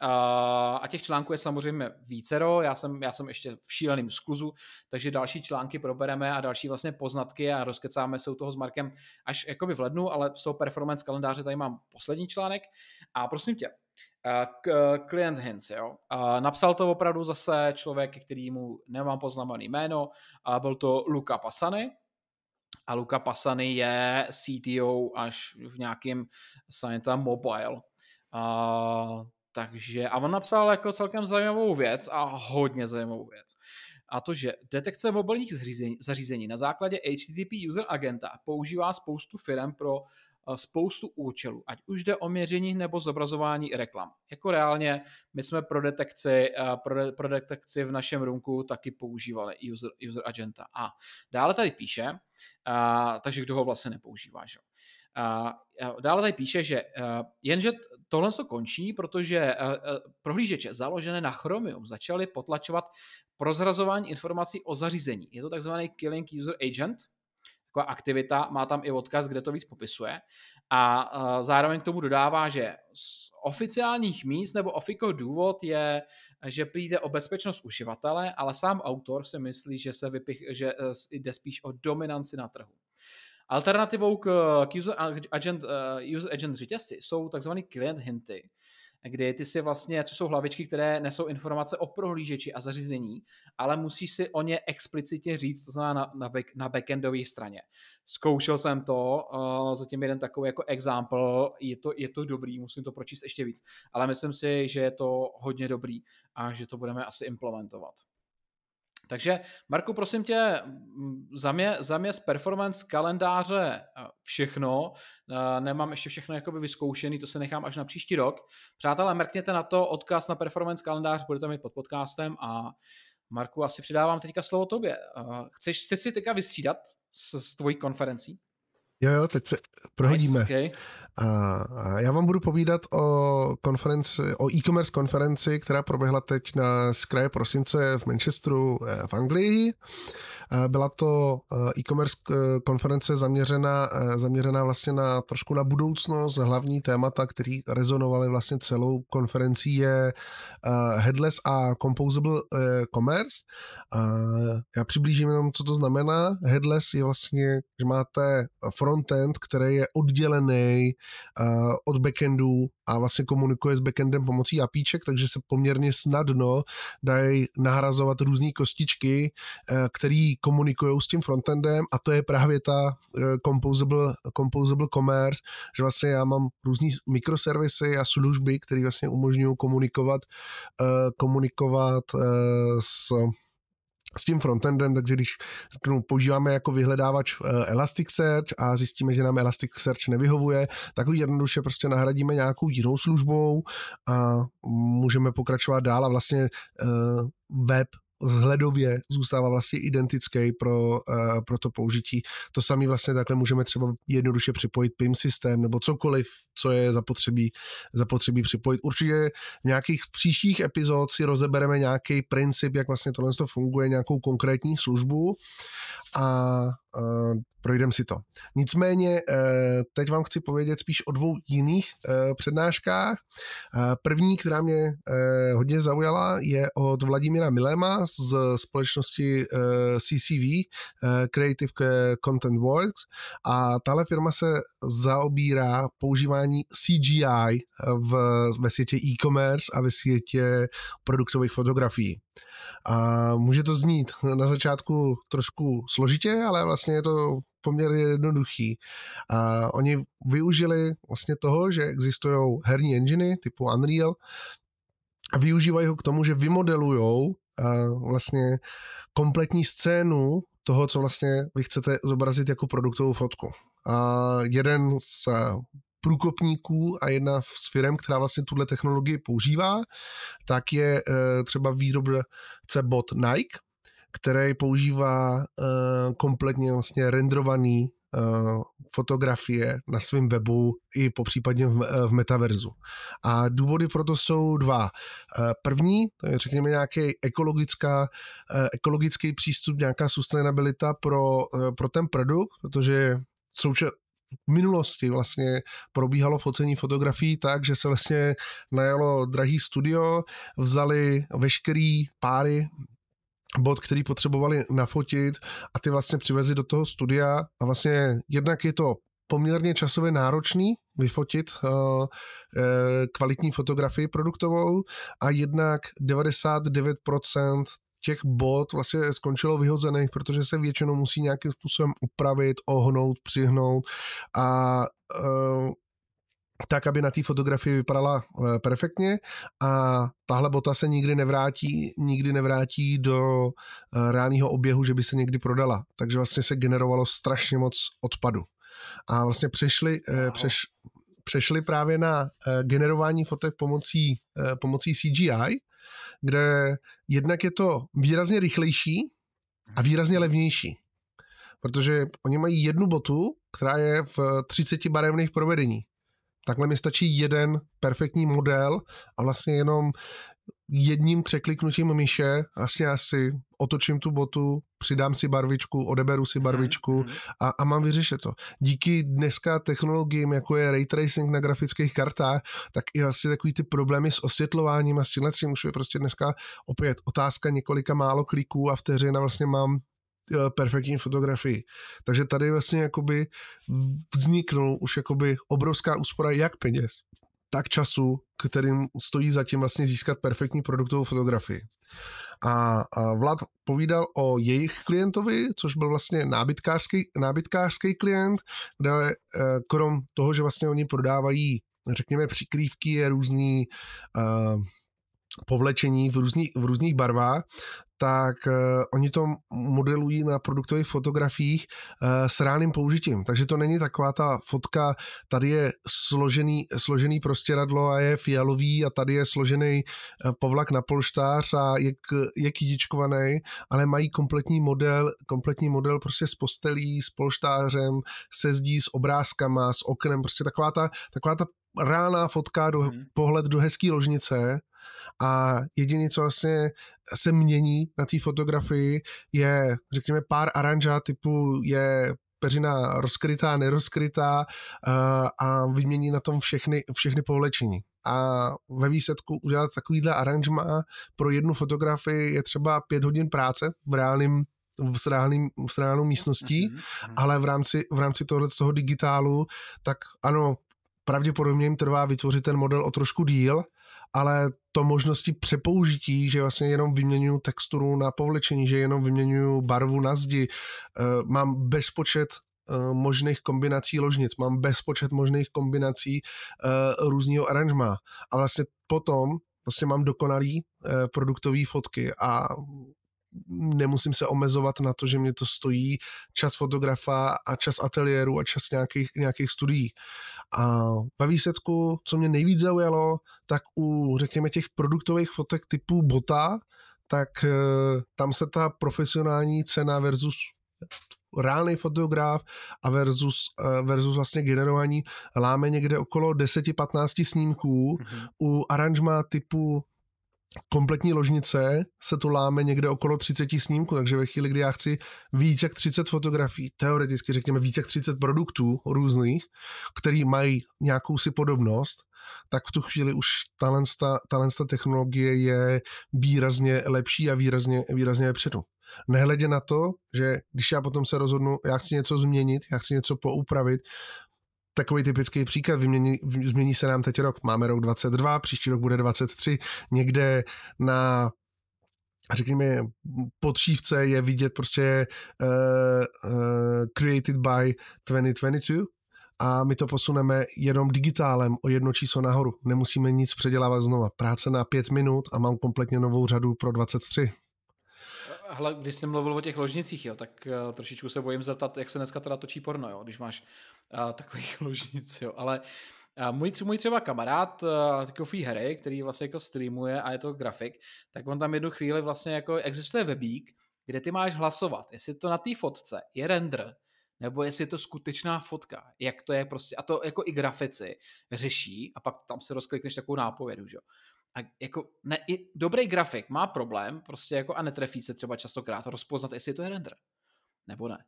a těch článků je samozřejmě vícero, já jsem, já jsem ještě v šíleném skluzu, takže další články probereme a další vlastně poznatky a rozkecáme se u toho s Markem až jakoby v lednu, ale z toho performance kalendáře tady mám poslední článek. A prosím tě, eh, Client Hints, jo. napsal to opravdu zase člověk, který mu nemám poznamený jméno, a byl to Luca Pasany, a Luca Pasany je CTO až v nějakém Scienta Mobile. A, takže, a on napsal jako celkem zajímavou věc a hodně zajímavou věc. A to, že detekce mobilních zařízení, zařízení na základě HTTP User Agenta používá spoustu firm pro spoustu účelů, ať už jde o měření nebo zobrazování reklam. Jako reálně my jsme pro detekci, eh, pro, de, pro detekci v našem runku taky používali user, user agenta. A dále tady píše, a, eh, takže kdo ho vlastně nepoužívá, že? A, dále tady píše, že jenže tohle to končí, protože prohlížeče založené na Chromium začaly potlačovat prozrazování informací o zařízení. Je to takzvaný Killing User Agent, taková aktivita, má tam i odkaz, kde to víc popisuje. A zároveň k tomu dodává, že z oficiálních míst nebo ofiko důvod je, že přijde o bezpečnost uživatele, ale sám autor si myslí, že se vypich, že uh, jde spíš o dominanci na trhu. Alternativou k, user agent, uh, user agent řetězci jsou takzvané client hinty, kdy ty si vlastně, co jsou hlavičky, které nesou informace o prohlížeči a zařízení, ale musíš si o ně explicitně říct, to znamená na, na, back, na backendové straně. Zkoušel jsem to, uh, zatím jeden takový jako example, je to, je to dobrý, musím to pročíst ještě víc, ale myslím si, že je to hodně dobrý a že to budeme asi implementovat. Takže Marku, prosím tě, za mě, za mě z performance kalendáře všechno. Nemám ještě všechno jakoby vyzkoušený, to se nechám až na příští rok. Přátelé, mrkněte na to, odkaz na performance kalendář budete mít pod podcastem a Marku, asi přidávám teďka slovo tobě. Chceš, chceš si teďka vystřídat s, s tvojí konferencí? Jo, jo, teď se prohodíme. Nice, okay. A, a já vám budu povídat o konferenci, o e-commerce konferenci, která proběhla teď na z kraje prosince v Manchesteru eh, v Anglii. Byla to eh, e-commerce eh, konference zaměřená, zaměřená vlastně na trošku na budoucnost. Hlavní témata, které rezonovaly vlastně celou konferencí je headless a composable commerce. Já přiblížím jenom, co to znamená. Headless je vlastně, že máte frontend, který je oddělený uh, od backendu a vlastně komunikuje s backendem pomocí APIček, takže se poměrně snadno dají nahrazovat různé kostičky, uh, které komunikují s tím frontendem. A to je právě ta uh, composable, composable commerce, že vlastně já mám různý mikroservisy a služby, které vlastně umožňují komunikovat, uh, komunikovat uh, s s tím frontendem, takže když používáme jako vyhledávač eh, Elasticsearch a zjistíme, že nám Elasticsearch nevyhovuje, tak jednoduše prostě nahradíme nějakou jinou službou a můžeme pokračovat dál a vlastně uh, web vzhledově zůstává vlastně identický pro, uh, pro to použití. To samé vlastně takhle můžeme třeba jednoduše připojit PIM systém nebo cokoliv, co je zapotřebí, zapotřebí připojit. Určitě v nějakých příštích epizod si rozebereme nějaký princip, jak vlastně tohle funguje, nějakou konkrétní službu a uh, projdeme si to. Nicméně uh, teď vám chci povědět spíš o dvou jiných uh, přednáškách. Uh, první, která mě uh, hodně zaujala, je od Vladimíra Milema z společnosti uh, CCV, uh, Creative Content Works a tahle firma se zaobírá používání CGI v, ve světě e-commerce a ve světě produktových fotografií. A může to znít na začátku trošku složitě, ale vlastně je to poměrně jednoduchý. A oni využili vlastně toho, že existují herní enginy typu Unreal a využívají ho k tomu, že vymodelují vlastně kompletní scénu toho, co vlastně vy chcete zobrazit jako produktovou fotku. A jeden z průkopníků a jedna z firm, která vlastně tuhle technologii používá, tak je uh, třeba výrobce bot Nike, který používá uh, kompletně vlastně renderovaný uh, fotografie na svém webu i po případně v, v metaverzu. A důvody pro to jsou dva. První, to je řekněme nějaký ekologická, ekologický přístup, nějaká sustainabilita pro, pro ten produkt, protože v minulosti vlastně probíhalo focení fotografií tak, že se vlastně najalo drahý studio, vzali veškerý páry bod, který potřebovali nafotit a ty vlastně přivezli do toho studia a vlastně jednak je to poměrně časově náročný vyfotit uh, kvalitní fotografii produktovou a jednak 99% těch bod vlastně skončilo vyhozených, protože se většinou musí nějakým způsobem upravit, ohnout, přihnout a uh, tak, aby na té fotografii vypadala uh, perfektně a tahle bota se nikdy nevrátí, nikdy nevrátí do uh, reálného oběhu, že by se někdy prodala. Takže vlastně se generovalo strašně moc odpadu. A vlastně přešli, uh, přeš, přešli právě na generování fotek pomocí, pomocí CGI, kde jednak je to výrazně rychlejší a výrazně levnější. Protože oni mají jednu botu, která je v 30 barevných provedení. Takhle mi stačí jeden perfektní model a vlastně jenom jedním překliknutím myše vlastně asi otočím tu botu, přidám si barvičku, odeberu si mhm, barvičku mm-hmm. a, a mám vyřešit to. Díky dneska technologiím, jako je ray tracing na grafických kartách, tak i vlastně takový ty problémy s osvětlováním a s tímhle už je prostě dneska opět otázka několika málo kliků a vteřin a vlastně mám Eh, perfektní fotografii. Takže tady vlastně jakoby vzniknul už jakoby obrovská úspora jak peněz, tak času, kterým stojí zatím vlastně získat perfektní produktovou fotografii. A, a Vlad povídal o jejich klientovi, což byl vlastně nábytkářský, nábytkářský klient, kde eh, krom toho, že vlastně oni prodávají řekněme přikrývky, různý uh, povlečení v, různý, v různých barvách, tak uh, oni to modelují na produktových fotografiích uh, s reálným použitím. Takže to není taková ta fotka, tady je složený, složený prostěradlo a je fialový a tady je složený uh, povlak na polštář a je, je kydičkovaný, ale mají kompletní model, kompletní model prostě s postelí, s polštářem, se zdí, s obrázkama, s oknem, prostě taková ta, taková ta reálná fotka, do, hmm. pohled do hezké ložnice a jediné, co vlastně se mění na té fotografii, je, řekněme, pár aranžá typu je peřina rozkrytá, nerozkrytá uh, a vymění na tom všechny, všechny povlečení. A ve výsledku udělat takovýhle aranžma pro jednu fotografii je třeba pět hodin práce v reálným s, reálným, s reálnou místností, mm-hmm. ale v rámci, v rámci tohle z toho digitálu, tak ano, pravděpodobně jim trvá vytvořit ten model o trošku díl, ale to možnosti přepoužití, že vlastně jenom vyměňuju texturu na povlečení, že jenom vyměňuju barvu na zdi, uh, mám bezpočet uh, možných kombinací ložnic, mám bezpočet možných kombinací uh, různého aranžma. A vlastně potom vlastně mám dokonalý produktový fotky a nemusím se omezovat na to, že mě to stojí čas fotografa a čas ateliéru a čas nějakých, nějakých studií. A ve výsledku, co mě nejvíc zaujalo, tak u, řekněme, těch produktových fotek typu bota, tak e, tam se ta profesionální cena versus reálný fotograf a versus, e, versus vlastně generování láme někde okolo 10-15 snímků. Mm-hmm. U aranžma typu kompletní ložnice se tu láme někde okolo 30 snímků, takže ve chvíli, kdy já chci víc jak 30 fotografií, teoreticky řekněme víc jak 30 produktů různých, který mají nějakou si podobnost, tak v tu chvíli už tahle technologie je výrazně lepší a výrazně, výrazně předu. Nehledě na to, že když já potom se rozhodnu, já chci něco změnit, já chci něco poupravit, takový typický příklad, vymění, změní se nám teď rok, máme rok 22, příští rok bude 23, někde na řekněme, podšívce je vidět prostě uh, uh, created by 2022 a my to posuneme jenom digitálem o jedno číslo nahoru. Nemusíme nic předělávat znova. Práce na pět minut a mám kompletně novou řadu pro 23. Hele, když jsem mluvil o těch ložnicích, jo, tak uh, trošičku se bojím zeptat, jak se dneska teda točí porno, jo, když máš uh, takových ložnic, jo, ale uh, můj, můj třeba kamarád, uh, takový Harry, který vlastně jako streamuje a je to grafik, tak on tam jednu chvíli vlastně jako existuje webík, kde ty máš hlasovat, jestli to na té fotce je render, nebo jestli je to skutečná fotka, jak to je prostě, a to jako i grafici řeší a pak tam se rozklikneš takovou nápovědu, že jo. A jako ne, i dobrý grafik má problém prostě jako a netrefí se třeba častokrát rozpoznat, jestli to je render. Nebo ne.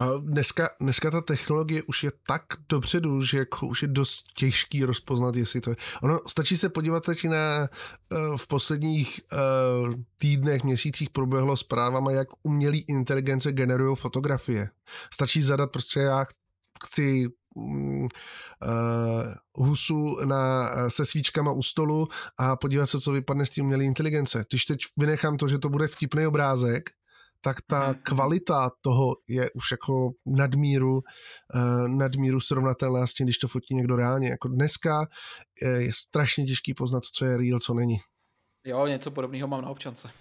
A dneska, dneska ta technologie už je tak dopředu, že jako už je dost těžký rozpoznat, jestli to je. Ono stačí se podívat teď na uh, v posledních uh, týdnech, měsících proběhlo zprávama, jak umělý inteligence generují fotografie. Stačí zadat prostě já chci uh, husu na, se svíčkama u stolu a podívat se, co vypadne z té umělé inteligence. Když teď vynechám to, že to bude vtipný obrázek, tak ta mm-hmm. kvalita toho je už jako nadmíru, uh, nadmíru srovnatelná s tím, když to fotí někdo reálně. Jako dneska je, je strašně těžký poznat, co je real, co není. Jo, něco podobného mám na občance.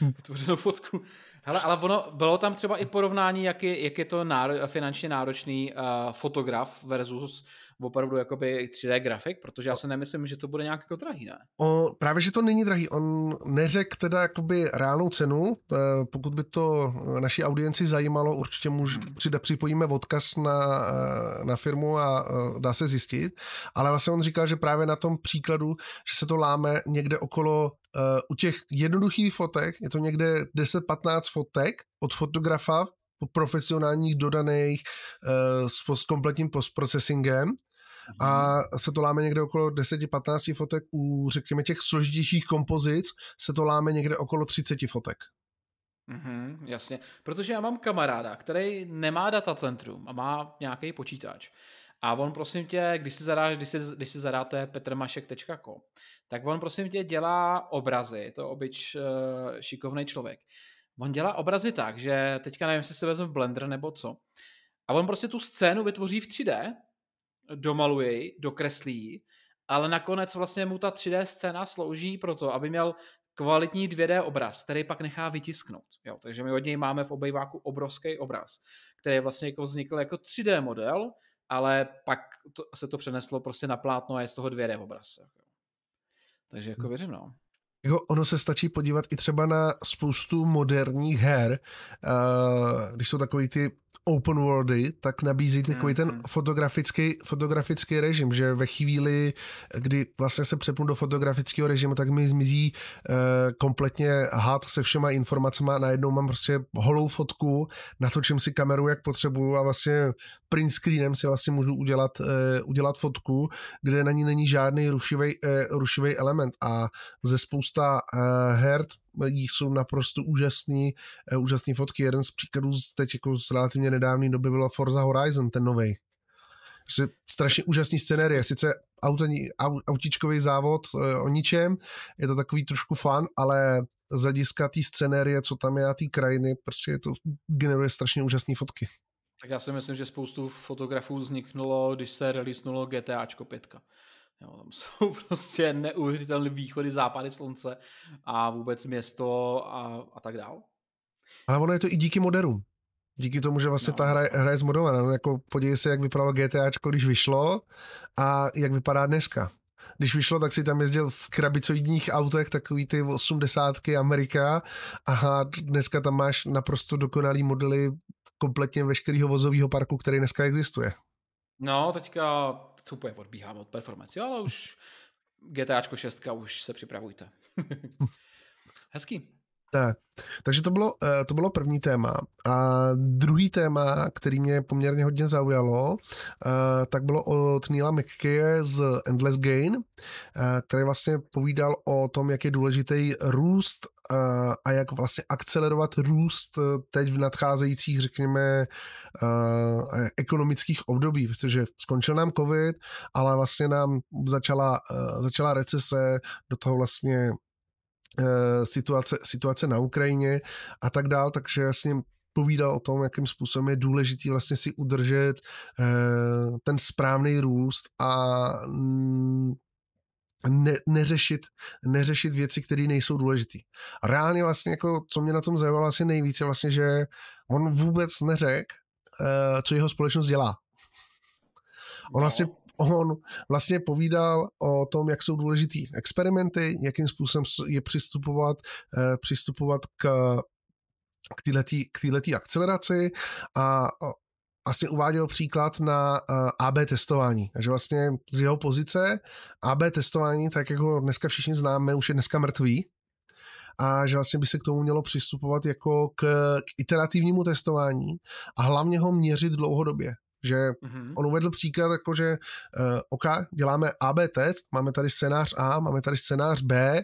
Hm. vytvořenou fotku. Hele, ale ono, bylo tam třeba i porovnání, jak je, jak je to náro, finančně náročný uh, fotograf versus opravdu jakoby 3D grafik, protože já si nemyslím, že to bude nějak jako drahý, ne? O, právě, že to není drahý. On neřekl teda jakoby reálnou cenu. E, pokud by to naší audienci zajímalo, určitě můž, hmm. přida, připojíme odkaz na, e, na firmu a dá se zjistit. Ale vlastně on říkal, že právě na tom příkladu, že se to láme někde okolo u těch jednoduchých fotek, je to někde 10-15 fotek od fotografa profesionálních dodaných uh, s, s kompletním postprocessingem a se to láme někde okolo 10-15 fotek, u řekněme těch složitějších kompozic se to láme někde okolo 30 fotek. Mm-hmm, jasně, protože já mám kamaráda, který nemá datacentrum a má nějaký počítač. A on prosím tě, když si, zadáš, když si, když si zadáte petrmašek.com, tak on prosím tě dělá obrazy, to obyč uh, šikovný člověk. On dělá obrazy tak, že teďka nevím, jestli se vezme Blender nebo co. A on prostě tu scénu vytvoří v 3D domaluje ji, dokreslí ji, ale nakonec vlastně mu ta 3D scéna slouží pro to, aby měl kvalitní 2D obraz, který pak nechá vytisknout. Jo, takže my od něj máme v obejváku obrovský obraz, který vlastně jako vznikl jako 3D model, ale pak to, se to přeneslo prostě na plátno a je z toho 2D obraz. Jo. Takže jako hm. věřím, no. Jako ono se stačí podívat i třeba na spoustu moderních her, uh, když jsou takový ty open worldy, tak nabízí takový ten mm-hmm. fotografický, fotografický režim, že ve chvíli, kdy vlastně se přepnu do fotografického režimu, tak mi zmizí uh, kompletně had se všema informacemi a najednou mám prostě holou fotku, natočím si kameru, jak potřebuju a vlastně print screenem si vlastně můžu udělat, uh, udělat fotku, kde na ní není žádný rušivý, uh, rušivý element a ze spousta uh, her jsou naprosto úžasný, uh, úžasný fotky. Jeden z příkladů z teď jako z relativně nedávné doby byla Forza Horizon, ten nový. Strašně úžasný scenérie, sice autení, autičkový závod o ničem, je to takový trošku fun, ale z hlediska té scenérie, co tam je a té krajiny, prostě to generuje strašně úžasné fotky. Tak já si myslím, že spoustu fotografů vzniknulo, když se releasnulo GTAčko 5. Jo, tam jsou prostě neuvěřitelné východy, západy slunce a vůbec město a, a tak dál. A ono je to i díky moderům. Díky tomu, že vlastně no. ta hra, hra je zmodovaná. No, jako podívej se, jak vypadalo GTAčko, když vyšlo a jak vypadá dneska. Když vyšlo, tak si tam jezdil v krabicoidních autech, takový ty osmdesátky Amerika a dneska tam máš naprosto dokonalý modely kompletně veškerého vozového parku, který dneska existuje. No, teďka to úplně odbíhám od performance, ale už GTAčko 6 už se připravujte. Hezký. Tak, takže to bylo, eh, to bylo první téma. A druhý téma, který mě poměrně hodně zaujalo, eh, tak bylo od Neila McKay z Endless Gain, eh, který vlastně povídal o tom, jak je důležitý růst a jak vlastně akcelerovat růst teď v nadcházejících, řekněme, ekonomických období, protože skončil nám covid, ale vlastně nám začala, začala recese, do toho vlastně situace, situace na Ukrajině a tak dál, takže jasně povídal o tom, jakým způsobem je důležitý vlastně si udržet eh, ten správný růst a ne, neřešit, neřešit věci, které nejsou důležité. A reálně vlastně, jako, co mě na tom zajímalo asi nejvíce, vlastně, že on vůbec neřekl, uh, co jeho společnost dělá. On no. vlastně on vlastně povídal o tom, jak jsou důležitý experimenty, jakým způsobem je přistupovat, eh, přistupovat k k této akceleraci a vlastně uváděl příklad na eh, AB testování. Takže vlastně z jeho pozice AB testování, tak jako ho dneska všichni známe, už je dneska mrtvý a že vlastně by se k tomu mělo přistupovat jako k, k iterativnímu testování a hlavně ho měřit dlouhodobě že mm-hmm. on uvedl příklad, jako že uh, OK, děláme AB test, máme tady scénář A, máme tady scénář B,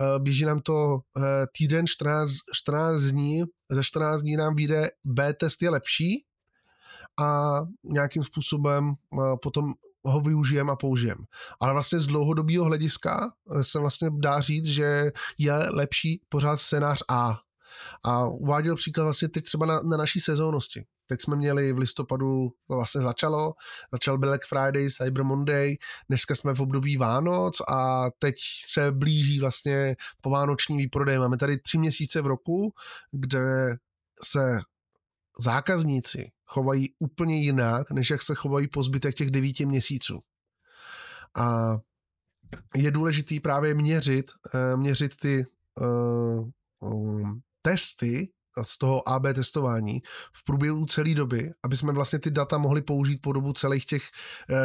uh, běží nám to uh, týden, 14, 14 dní, za 14 dní nám vyjde B test je lepší a nějakým způsobem uh, potom ho využijeme a použijeme. Ale vlastně z dlouhodobého hlediska se vlastně dá říct, že je lepší pořád scénář A. A uváděl příklad vlastně teď třeba na, na naší sezónnosti. Teď jsme měli v listopadu, to vlastně začalo, začal Black Friday, Cyber Monday, dneska jsme v období Vánoc a teď se blíží vlastně po vánoční výprodej. Máme tady tři měsíce v roku, kde se zákazníci chovají úplně jinak, než jak se chovají po zbytek těch devíti měsíců. A je důležitý právě měřit, eh, měřit ty uh, um, testy z toho AB testování v průběhu celé doby, aby jsme vlastně ty data mohli použít po dobu celých těch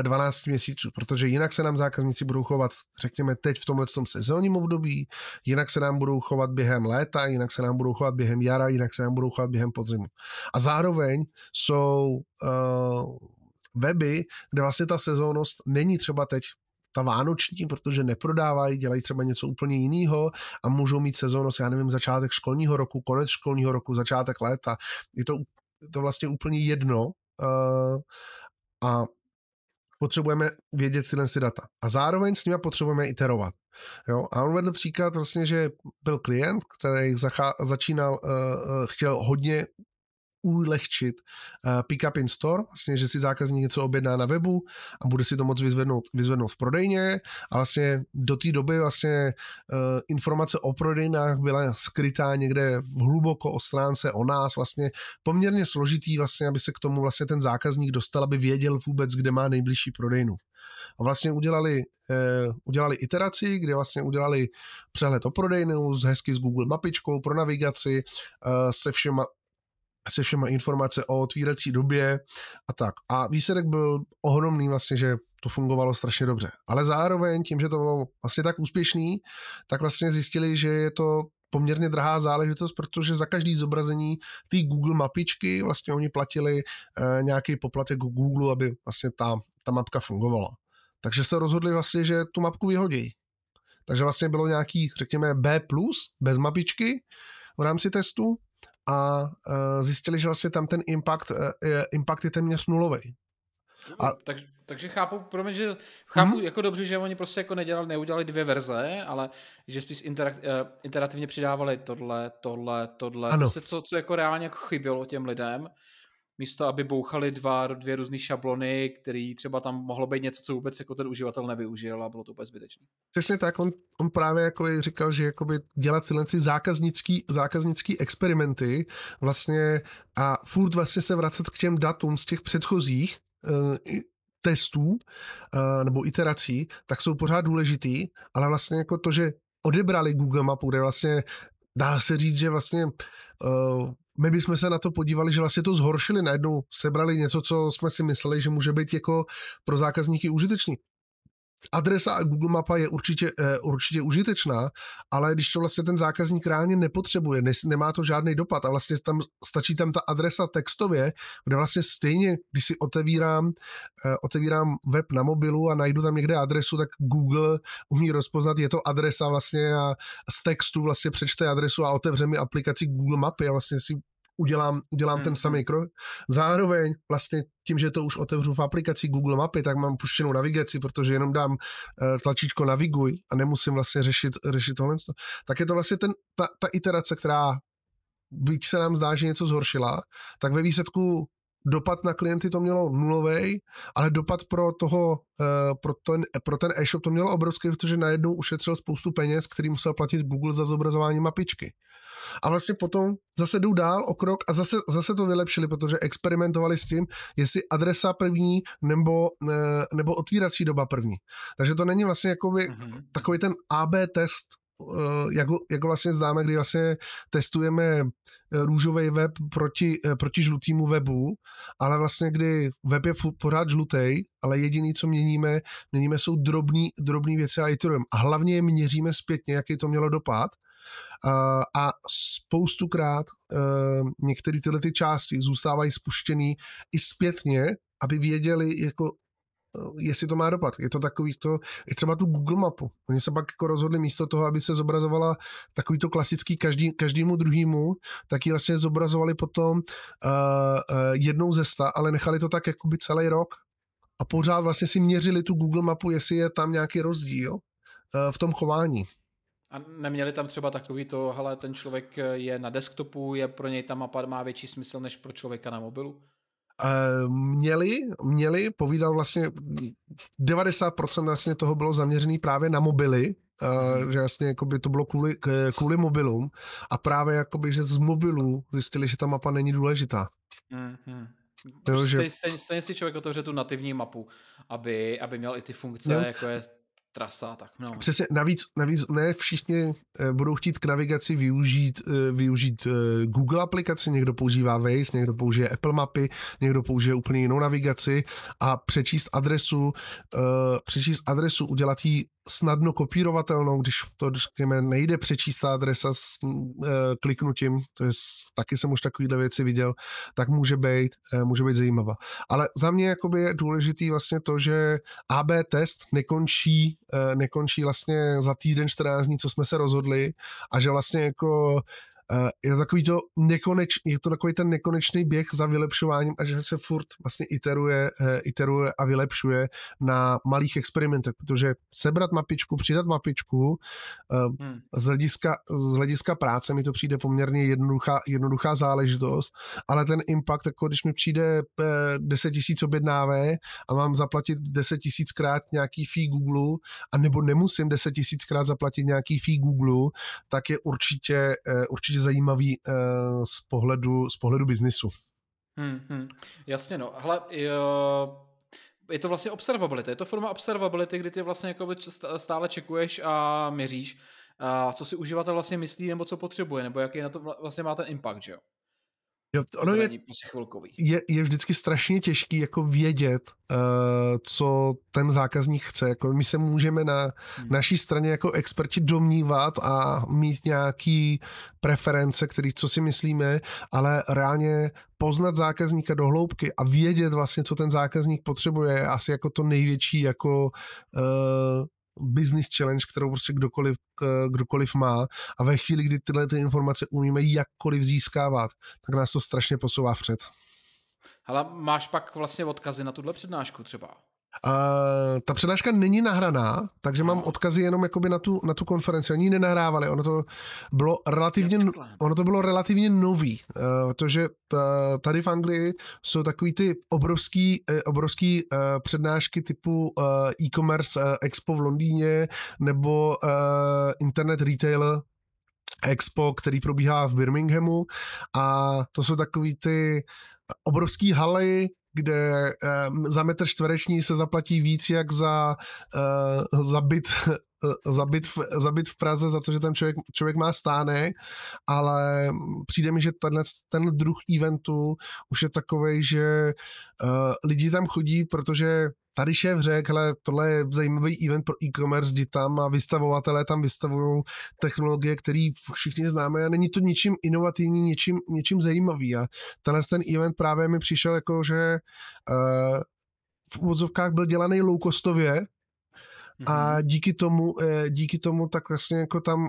12 měsíců, protože jinak se nám zákazníci budou chovat, řekněme, teď v tomhle tom sezónním období, jinak se nám budou chovat během léta, jinak se nám budou chovat během jara, jinak se nám budou chovat během podzimu. A zároveň jsou uh, weby, kde vlastně ta sezónnost není třeba teď ta vánoční, protože neprodávají, dělají třeba něco úplně jiného a můžou mít sezónnost, já nevím, začátek školního roku, konec školního roku, začátek léta. Je to, to vlastně úplně jedno uh, a potřebujeme vědět tyhle ty data. A zároveň s nimi potřebujeme iterovat. Jo? A on vedl příklad vlastně, že byl klient, který zachá- začínal, uh, chtěl hodně ulehčit uh, pick-up in store, vlastně, že si zákazník něco objedná na webu a bude si to moct vyzvednout, vyzvednout v prodejně a vlastně do té doby vlastně uh, informace o prodejnách byla skrytá někde hluboko o stránce o nás, vlastně poměrně složitý vlastně, aby se k tomu vlastně ten zákazník dostal, aby věděl vůbec, kde má nejbližší prodejnu. A vlastně udělali, uh, udělali iteraci, kde vlastně udělali přehled o prodejnu, z hezky s Google mapičkou pro navigaci, uh, se všema se všema informace o otvírací době a tak. A výsledek byl ohromný vlastně, že to fungovalo strašně dobře. Ale zároveň tím, že to bylo vlastně tak úspěšný, tak vlastně zjistili, že je to poměrně drahá záležitost, protože za každý zobrazení té Google mapičky vlastně oni platili eh, nějaký poplatek Google, aby vlastně ta, ta mapka fungovala. Takže se rozhodli vlastně, že tu mapku vyhodí. Takže vlastně bylo nějaký, řekněme, B+, bez mapičky v rámci testu a uh, zjistili, že vlastně tam ten impact, uh, impact je téměř nulový. A... Tak, takže chápu, promiň, že chápu mm-hmm. jako dobře, že oni prostě jako nedělali, neudělali dvě verze, ale že spíš interak, uh, interativně přidávali tohle, tohle, tohle, ano. Prostě co, co jako reálně jako chybělo těm lidem místo aby bouchali dva, dvě různé šablony, který třeba tam mohlo být něco, co vůbec jako ten uživatel nevyužil a bylo to úplně zbytečné. Přesně tak, on, on právě jako říkal, že jakoby dělat tyhle ty zákaznický, zákaznický experimenty vlastně a furt vlastně se vracet k těm datům z těch předchozích uh, testů uh, nebo iterací, tak jsou pořád důležitý, ale vlastně jako to, že odebrali Google Mapu, kde vlastně dá se říct, že vlastně uh, my bychom se na to podívali, že vlastně to zhoršili, najednou sebrali něco, co jsme si mysleli, že může být jako pro zákazníky užitečný adresa Google Mapa je určitě, uh, určitě užitečná, ale když to vlastně ten zákazník reálně nepotřebuje, ne, nemá to žádný dopad a vlastně tam stačí tam ta adresa textově, kde vlastně stejně, když si otevírám, uh, otevírám web na mobilu a najdu tam někde adresu, tak Google umí rozpoznat, je to adresa vlastně a z textu vlastně přečte adresu a otevře mi aplikaci Google Mapy a vlastně si udělám, udělám hmm. ten samý krok. Zároveň vlastně tím, že to už otevřu v aplikaci Google Mapy, tak mám puštěnou navigaci, protože jenom dám uh, tlačítko naviguj a nemusím vlastně řešit, řešit tohle. Tak je to vlastně ten, ta, ta iterace, která byť se nám zdá, že něco zhoršila, tak ve výsledku dopad na klienty to mělo nulový, ale dopad pro toho, uh, pro ten, pro ten e-shop to mělo obrovský, protože najednou ušetřil spoustu peněz, který musel platit Google za zobrazování mapičky. A vlastně potom zase jdou dál o krok a zase, zase to vylepšili, protože experimentovali s tím, jestli adresa první nebo, eh, nebo otvírací doba první. Takže to není vlastně jakoby mm-hmm. takový ten AB test, eh, jak ho, jak ho vlastně známe, kdy vlastně testujeme eh, růžový web proti, proti žlutému webu, ale vlastně kdy web je pořád žlutý, ale jediný, co měníme, měníme jsou drobný, drobný věci a iterujeme. A hlavně je měříme zpětně, jaký to mělo dopad a spoustukrát e, některé tyhle ty části zůstávají spuštěný i zpětně, aby věděli, jako e, jestli to má dopad. Je to takový to, je třeba tu Google mapu. Oni se pak jako rozhodli místo toho, aby se zobrazovala takový to klasický každý, každému druhému, tak ji vlastně zobrazovali potom uh, uh, jednou ze sta, ale nechali to tak jakoby celý rok a pořád vlastně si měřili tu Google mapu, jestli je tam nějaký rozdíl uh, v tom chování. A neměli tam třeba takový to, hele, ten člověk je na desktopu, je pro něj ta mapa má větší smysl než pro člověka na mobilu? Uh, měli, měli, povídal vlastně 90% vlastně toho bylo zaměřený právě na mobily, Uh, že jasně by to bylo kvůli, kvůli mobilům a právě jakoby, že z mobilů zjistili, že ta mapa není důležitá. Mm-hmm. To, že... stejně, stejně si člověk otevře tu nativní mapu, aby, aby měl i ty funkce, no. jako je trasa, tak no. Přesně, navíc, navíc ne všichni eh, budou chtít k navigaci využít, eh, využít eh, Google aplikaci, někdo používá Waze, někdo použije Apple mapy, někdo použije úplně jinou navigaci a přečíst adresu, přečíst adresu, udělat ji snadno kopírovatelnou, když to řekněme, nejde přečíst ta adresa s e, kliknutím, to je taky jsem už takovýhle věci viděl, tak může být, e, může být zajímavá. Ale za mě jakoby je důležitý vlastně to, že AB test nekončí, e, nekončí vlastně za týden 14 dní, co jsme se rozhodli a že vlastně jako je to takový to nekoneč, je to takový ten nekonečný běh za vylepšováním a že se furt vlastně iteruje, eh, iteruje a vylepšuje na malých experimentech, protože sebrat mapičku, přidat mapičku eh, hmm. z, hlediska, z hlediska práce mi to přijde poměrně jednoduchá, jednoduchá záležitost, ale ten impact, jako když mi přijde 10 tisíc objednávé a mám zaplatit 10 tisíckrát nějaký fee Google, a nebo nemusím 10 tisíckrát zaplatit nějaký fee Google, tak je určitě, určitě určitě zajímavý uh, z pohledu, z pohledu biznisu. Hmm, hmm. Jasně, no. Hele, jo, je to vlastně observability. Je to forma observability, kdy ty vlastně jako stále čekuješ a měříš, a co si uživatel vlastně myslí, nebo co potřebuje, nebo jaký na to vlastně má ten impact, že jo? Jo, ono je, je, je vždycky strašně těžký jako vědět, uh, co ten zákazník chce. Jako my se můžeme na hmm. naší straně jako experti domnívat a mít nějaký preference, který co si myslíme, ale reálně poznat zákazníka do hloubky a vědět vlastně, co ten zákazník potřebuje, je asi jako to největší jako uh, business challenge, kterou prostě kdokoliv, kdokoliv má a ve chvíli, kdy tyhle ty informace umíme jakkoliv získávat, tak nás to strašně posouvá vpřed. Ale máš pak vlastně odkazy na tuhle přednášku třeba? Uh, ta přednáška není nahraná, takže mám odkazy jenom jakoby na tu, na tu konferenci. Oni ji nenahrávali, ono to bylo relativně, ono to bylo relativně nový, uh, protože ta, tady v Anglii jsou takový ty obrovský, uh, obrovský uh, přednášky typu uh, e-commerce uh, expo v Londýně nebo uh, internet retail expo, který probíhá v Birminghamu. A to jsou takový ty obrovský haly, kde um, za metr čtvereční se zaplatí víc jak za, uh, za, byt, uh, za, byt v, za byt v Praze, za to, že ten člověk, člověk má stánek, ale přijde mi, že tenhle, ten druh eventu už je takový, že uh, lidi tam chodí, protože tady šéf řekl, hele, tohle je zajímavý event pro e-commerce, kdy tam a vystavovatelé tam vystavují technologie, které všichni známe a není to ničím inovativní, ničím, ničím zajímavý. A tenhle ten event právě mi přišel jako, že uh, v úvodzovkách byl dělaný low costově a mhm. díky tomu, uh, díky tomu tak vlastně jako tam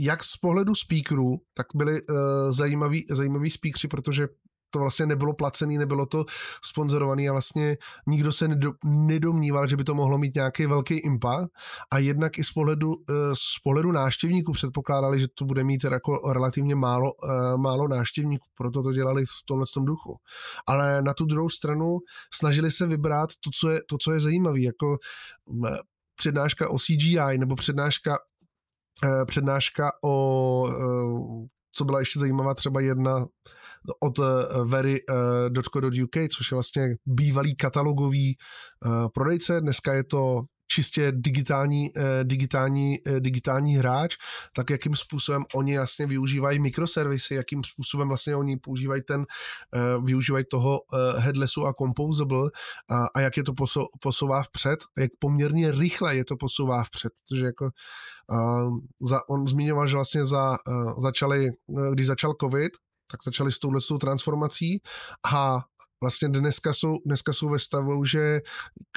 jak z pohledu speakerů, tak byli uh, zajímaví, zajímaví speakři, protože to vlastně nebylo placený, nebylo to sponzorovaný a vlastně nikdo se nedomníval, že by to mohlo mít nějaký velký impact a jednak i z pohledu, eh, z pohledu návštěvníků předpokládali, že to bude mít jako relativně málo, eh, málo návštěvníků, proto to dělali v tomhle tom duchu. Ale na tu druhou stranu snažili se vybrat to, co je, to, co je zajímavé, jako přednáška o CGI nebo přednáška eh, přednáška o co byla ještě zajímavá třeba jedna od eh, very.co.uk, eh, což je vlastně bývalý katalogový eh, prodejce. Dneska je to čistě digitální, digitální, digitální hráč, tak jakým způsobem oni jasně využívají mikroservisy, jakým způsobem vlastně oni používají ten, využívají toho headlessu a composable a, a jak je to posouvá vpřed, jak poměrně rychle je to posouvá vpřed, protože jako za, on zmiňoval, že vlastně za, začali, když začal covid, tak začali s touhle transformací a vlastně dneska jsou, dneska jsou ve stavu, že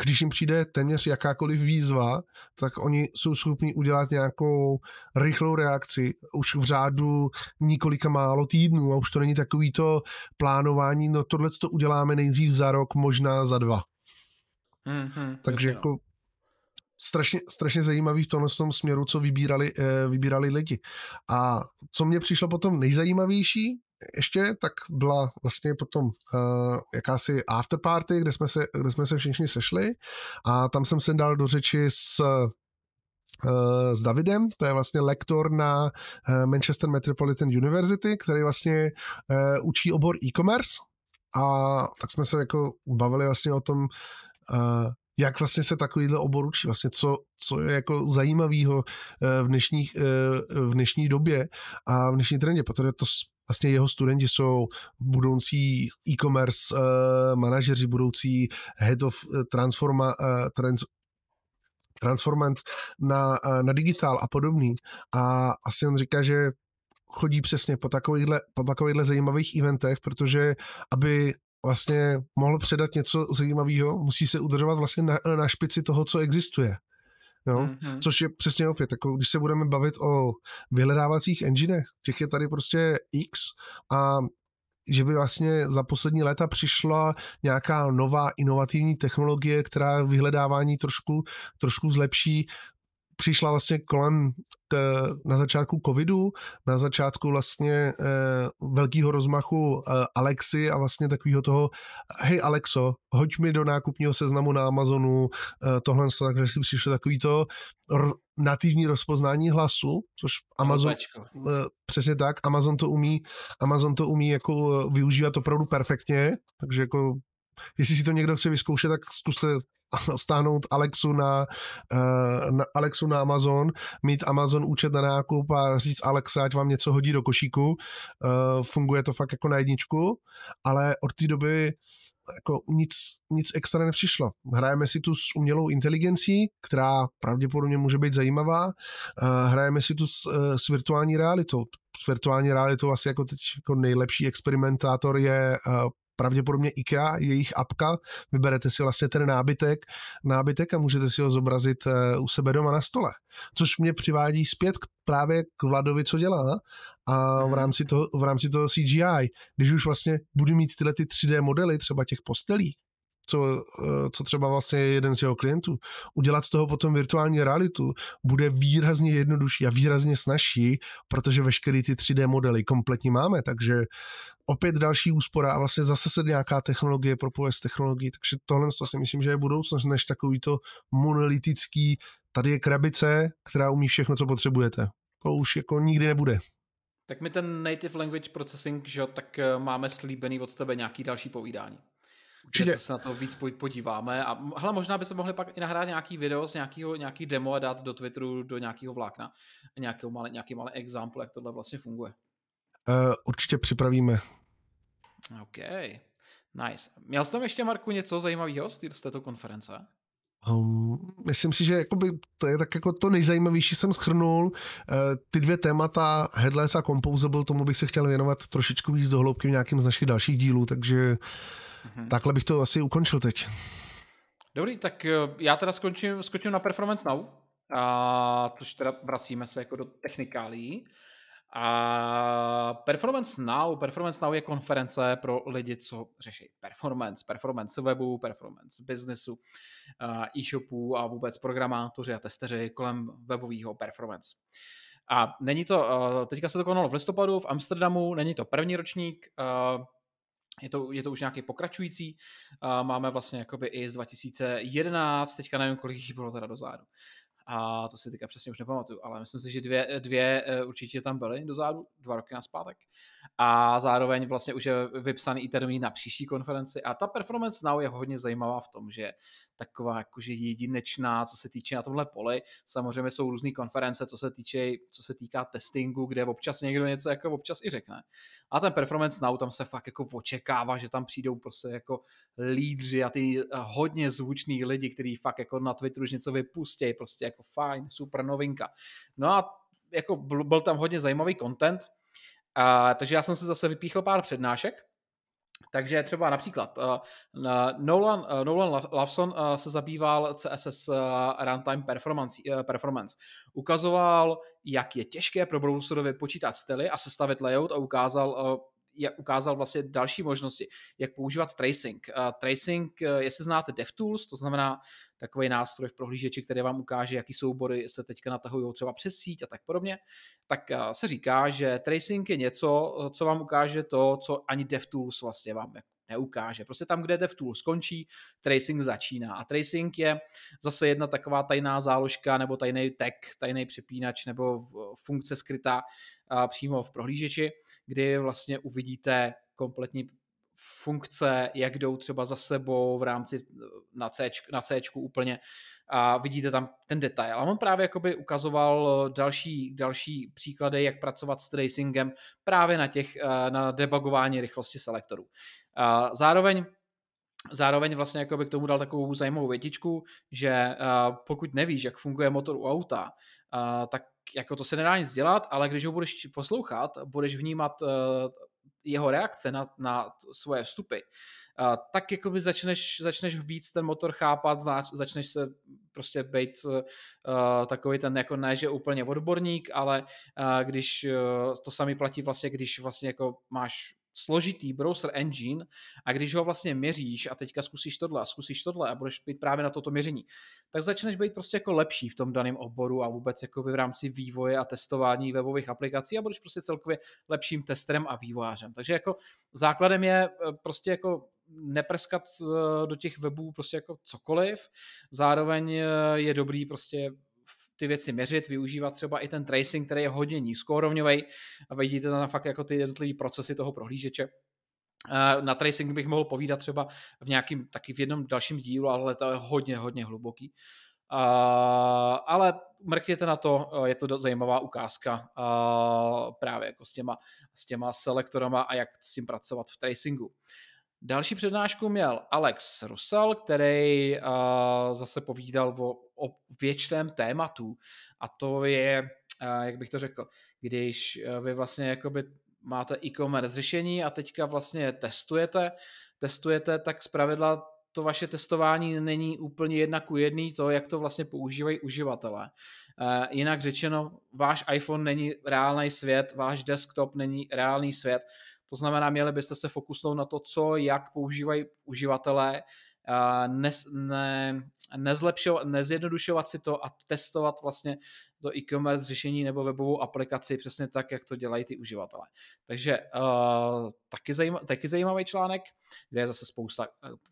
když jim přijde téměř jakákoliv výzva, tak oni jsou schopni udělat nějakou rychlou reakci už v řádu několika málo týdnů a už to není takový to plánování, no tohle to uděláme nejdřív za rok, možná za dva. Mm-hmm, Takže no. jako strašně, strašně zajímavý v tomhle tom směru, co vybírali, uh, vybírali lidi. A co mě přišlo potom nejzajímavější, ještě, tak byla vlastně potom uh, jakási afterparty, kde jsme, se, kde jsme se všichni sešli a tam jsem se dal do řeči s uh, s Davidem, to je vlastně lektor na uh, Manchester Metropolitan University, který vlastně učí obor e-commerce. A tak jsme se jako bavili vlastně o tom, jak vlastně se takovýhle obor učí, vlastně co, co je jako zajímavého v dnešní, v dnešní době a v dnešní trendě, protože to vlastně jeho studenti jsou budoucí e-commerce uh, manažeři, budoucí head of transforma, uh, trans, transformant na, uh, na digitál a podobný. A asi on říká, že chodí přesně po takovýchhle, po takovýchhle zajímavých eventech, protože aby vlastně mohl předat něco zajímavého, musí se udržovat vlastně na, na špici toho, co existuje. Jo? Mm-hmm. Což je přesně opět, jako když se budeme bavit o vyhledávacích enginech, těch je tady prostě X a že by vlastně za poslední léta přišla nějaká nová inovativní technologie, která vyhledávání trošku, trošku zlepší, přišla vlastně kolem k, na začátku covidu, na začátku vlastně e, velkého rozmachu e, Alexy a vlastně takového toho, hej Alexo, hoď mi do nákupního seznamu na Amazonu. E, tohle, takže si přišlo takový to r, nativní rozpoznání hlasu, což Amazon, e, přesně tak, Amazon to umí, Amazon to umí jako využívat opravdu perfektně, takže jako Jestli si to někdo chce vyzkoušet, tak zkuste stáhnout Alexu na, uh, na, Alexu na Amazon, mít Amazon účet na nákup a říct Alexa, ať vám něco hodí do košíku. Uh, funguje to fakt jako na jedničku, ale od té doby jako nic, nic extra nepřišlo. Hrajeme si tu s umělou inteligencí, která pravděpodobně může být zajímavá. Uh, hrajeme si tu s, s virtuální realitou. S virtuální realitou asi jako teď jako nejlepší experimentátor je pravděpodobně IKEA, jejich apka, vyberete si vlastně ten nábytek, nábytek a můžete si ho zobrazit eh, u sebe doma na stole. Což mě přivádí zpět k, právě k Vladovi, co dělá a v mhm. rámci toho, v rámci toho CGI, když už vlastně budu mít tyhle ty 3D modely třeba těch postelí, co, eh, co třeba vlastně jeden z jeho klientů. Udělat z toho potom virtuální realitu bude výrazně jednodušší a výrazně snažší, protože veškeré ty 3D modely kompletní máme, takže opět další úspora a vlastně zase se nějaká technologie propojuje s technologií, takže tohle to si myslím, že je budoucnost než takový to monolitický, tady je krabice, která umí všechno, co potřebujete. To už jako nikdy nebude. Tak my ten native language processing, že tak eh, máme slíbený od tebe nějaký další povídání. Určitě. se na to víc podíváme. A hele, možná by se mohli pak i nahrát nějaký video z nějakého, nějaký demo a dát do Twitteru do nějakého vlákna. Nějaký malý, nějaký malý example, jak tohle vlastně funguje. Uh, určitě připravíme. OK. Nice. Měl jsi tam ještě, Marku, něco zajímavého z této konference? Um, myslím si, že jakoby to je tak jako to nejzajímavější jsem schrnul. Uh, ty dvě témata, Headless a Composable, tomu bych se chtěl věnovat trošičku víc dohloubky v nějakým z našich dalších dílů, takže mm-hmm. takhle bych to asi ukončil teď. Dobrý, tak eh, já teda skončím, skončím na Performance Now, a, tož teda vracíme se jako do technikálí. A Performance Now, Performance Now je konference pro lidi, co řeší performance, performance webu, performance businessu, e-shopů a vůbec programátoři a testeři kolem webového performance. A není to, teďka se to konalo v listopadu v Amsterdamu, není to první ročník, je to, je to už nějaký pokračující. Máme vlastně jakoby i z 2011, teďka nevím, kolik jich bylo teda dozadu a to si teďka přesně už nepamatuju, ale myslím si, že dvě, dvě eh, určitě tam byly dozadu, dva roky na zpátek. A zároveň vlastně už je vypsaný i termín na příští konferenci a ta Performance Now je hodně zajímavá v tom, že taková jakože jedinečná, co se týče na tomhle poli. Samozřejmě jsou různé konference, co se týče, co se týká testingu, kde občas někdo něco jako občas i řekne. A ten Performance Now tam se fakt jako očekává, že tam přijdou prostě jako lídři a ty hodně zvuční lidi, kteří fakt jako na Twitteru už něco vypustí, prostě jako fajn, super novinka. No a jako byl tam hodně zajímavý content, a, takže já jsem si zase vypíchl pár přednášek, takže třeba například uh, Nolan, uh, Nolan Lawson uh, se zabýval CSS uh, runtime performance, uh, performance. Ukazoval, jak je těžké pro browserově počítat styly a sestavit layout a ukázal, uh, jak ukázal vlastně další možnosti, jak používat tracing. Uh, tracing, uh, jestli znáte DevTools, to znamená takový nástroj v prohlížeči, který vám ukáže, jaký soubory se teďka natahují třeba přes síť a tak podobně, tak uh, se říká, že tracing je něco, co vám ukáže to, co ani DevTools vlastně vám neukáže. Prostě tam, kde DevTool skončí, tracing začíná. A tracing je zase jedna taková tajná záložka nebo tajný tag, tajný přepínač nebo funkce skrytá přímo v prohlížeči, kdy vlastně uvidíte kompletní funkce, jak jdou třeba za sebou v rámci na C, na C úplně a vidíte tam ten detail. A on právě jakoby ukazoval další, další příklady, jak pracovat s tracingem právě na těch, na debugování rychlosti selektorů. Zároveň Zároveň vlastně jako by k tomu dal takovou zajímavou větičku, že pokud nevíš, jak funguje motor u auta, tak jako to se nedá nic dělat, ale když ho budeš poslouchat, budeš vnímat e, jeho reakce na, na svoje vstupy, tak jakoby začneš, začneš víc ten motor chápat, začneš se prostě být uh, takový ten jako ne, že úplně odborník, ale uh, když uh, to sami platí vlastně, když vlastně jako máš složitý browser engine a když ho vlastně měříš a teďka zkusíš tohle a zkusíš tohle a budeš být právě na toto měření, tak začneš být prostě jako lepší v tom daném oboru a vůbec jako v rámci vývoje a testování webových aplikací a budeš prostě celkově lepším testerem a vývojářem. Takže jako základem je eh, prostě jako neprskat eh, do těch webů prostě jako cokoliv. Zároveň eh, je dobrý prostě ty věci měřit, využívat třeba i ten tracing, který je hodně nízkourovňový a vidíte tam fakt jako ty jednotlivé procesy toho prohlížeče. Na tracing bych mohl povídat třeba v nějakým, taky v jednom dalším dílu, ale to je hodně, hodně hluboký. Uh, ale mrkněte na to, je to zajímavá ukázka uh, právě jako s těma, s těma selektorama a jak s tím pracovat v tracingu. Další přednášku měl Alex Russell, který uh, zase povídal o, o věčném tématu a to je, uh, jak bych to řekl, když uh, vy vlastně jakoby máte e-commerce řešení a teďka vlastně testujete, testujete, tak zpravidla to vaše testování není úplně jedna ku jedný to, jak to vlastně používají uživatelé. Jinak řečeno, váš iPhone není reálný svět, váš desktop není reálný svět, to znamená, měli byste se fokusnout na to, co, jak používají uživatelé, ne, ne, nezlepšovat, nezjednodušovat si to a testovat vlastně to e-commerce řešení nebo webovou aplikaci přesně tak, jak to dělají ty uživatelé. Takže uh, taky, zajímav, taky zajímavý článek, kde je zase spousta,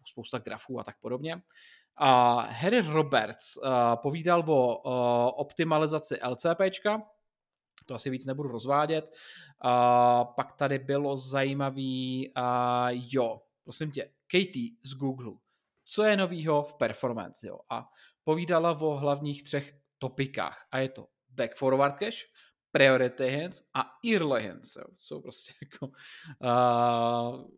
spousta grafů a tak podobně. A Harry Roberts uh, povídal o uh, optimalizaci LCPčka, to asi víc nebudu rozvádět. Uh, pak tady bylo zajímavý, uh, jo, prosím tě, Katie z Google. Co je novýho v performance? Jo? A povídala o hlavních třech topikách. A je to back forward cache, priority hands a early hands. Jo? Jsou prostě jako uh,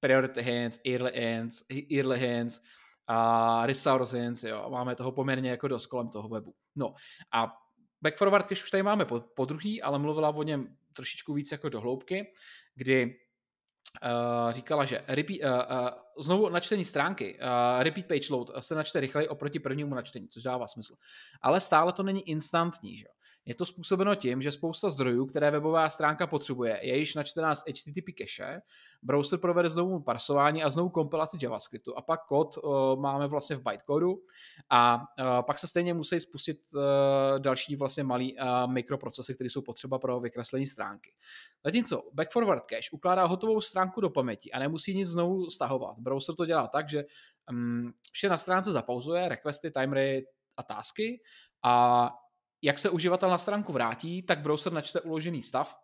priority hands, early hands, early hands a resource hands. Jo? Máme toho poměrně jako dost kolem toho webu. No a Back forward cache už tady máme po, po druhý, ale mluvila o něm trošičku víc jako do hloubky, kdy Uh, říkala, že repeat, uh, uh, znovu načtení stránky, uh, repeat page load se načte rychleji oproti prvnímu načtení, což dává smysl. Ale stále to není instantní. Že? Je to způsobeno tím, že spousta zdrojů, které webová stránka potřebuje, je již načtená z HTTP cache, browser provede znovu parsování a znovu kompilaci JavaScriptu a pak kód uh, máme vlastně v bytecodu a uh, pak se stejně musí spustit uh, další vlastně malý uh, mikroprocesy, které jsou potřeba pro vykreslení stránky. Zatímco back forward cache ukládá hotovou stránku do paměti a nemusí nic znovu stahovat. Browser to dělá tak, že um, vše na stránce zapauzuje, requesty, timery a tasky a jak se uživatel na stránku vrátí, tak browser načte uložený stav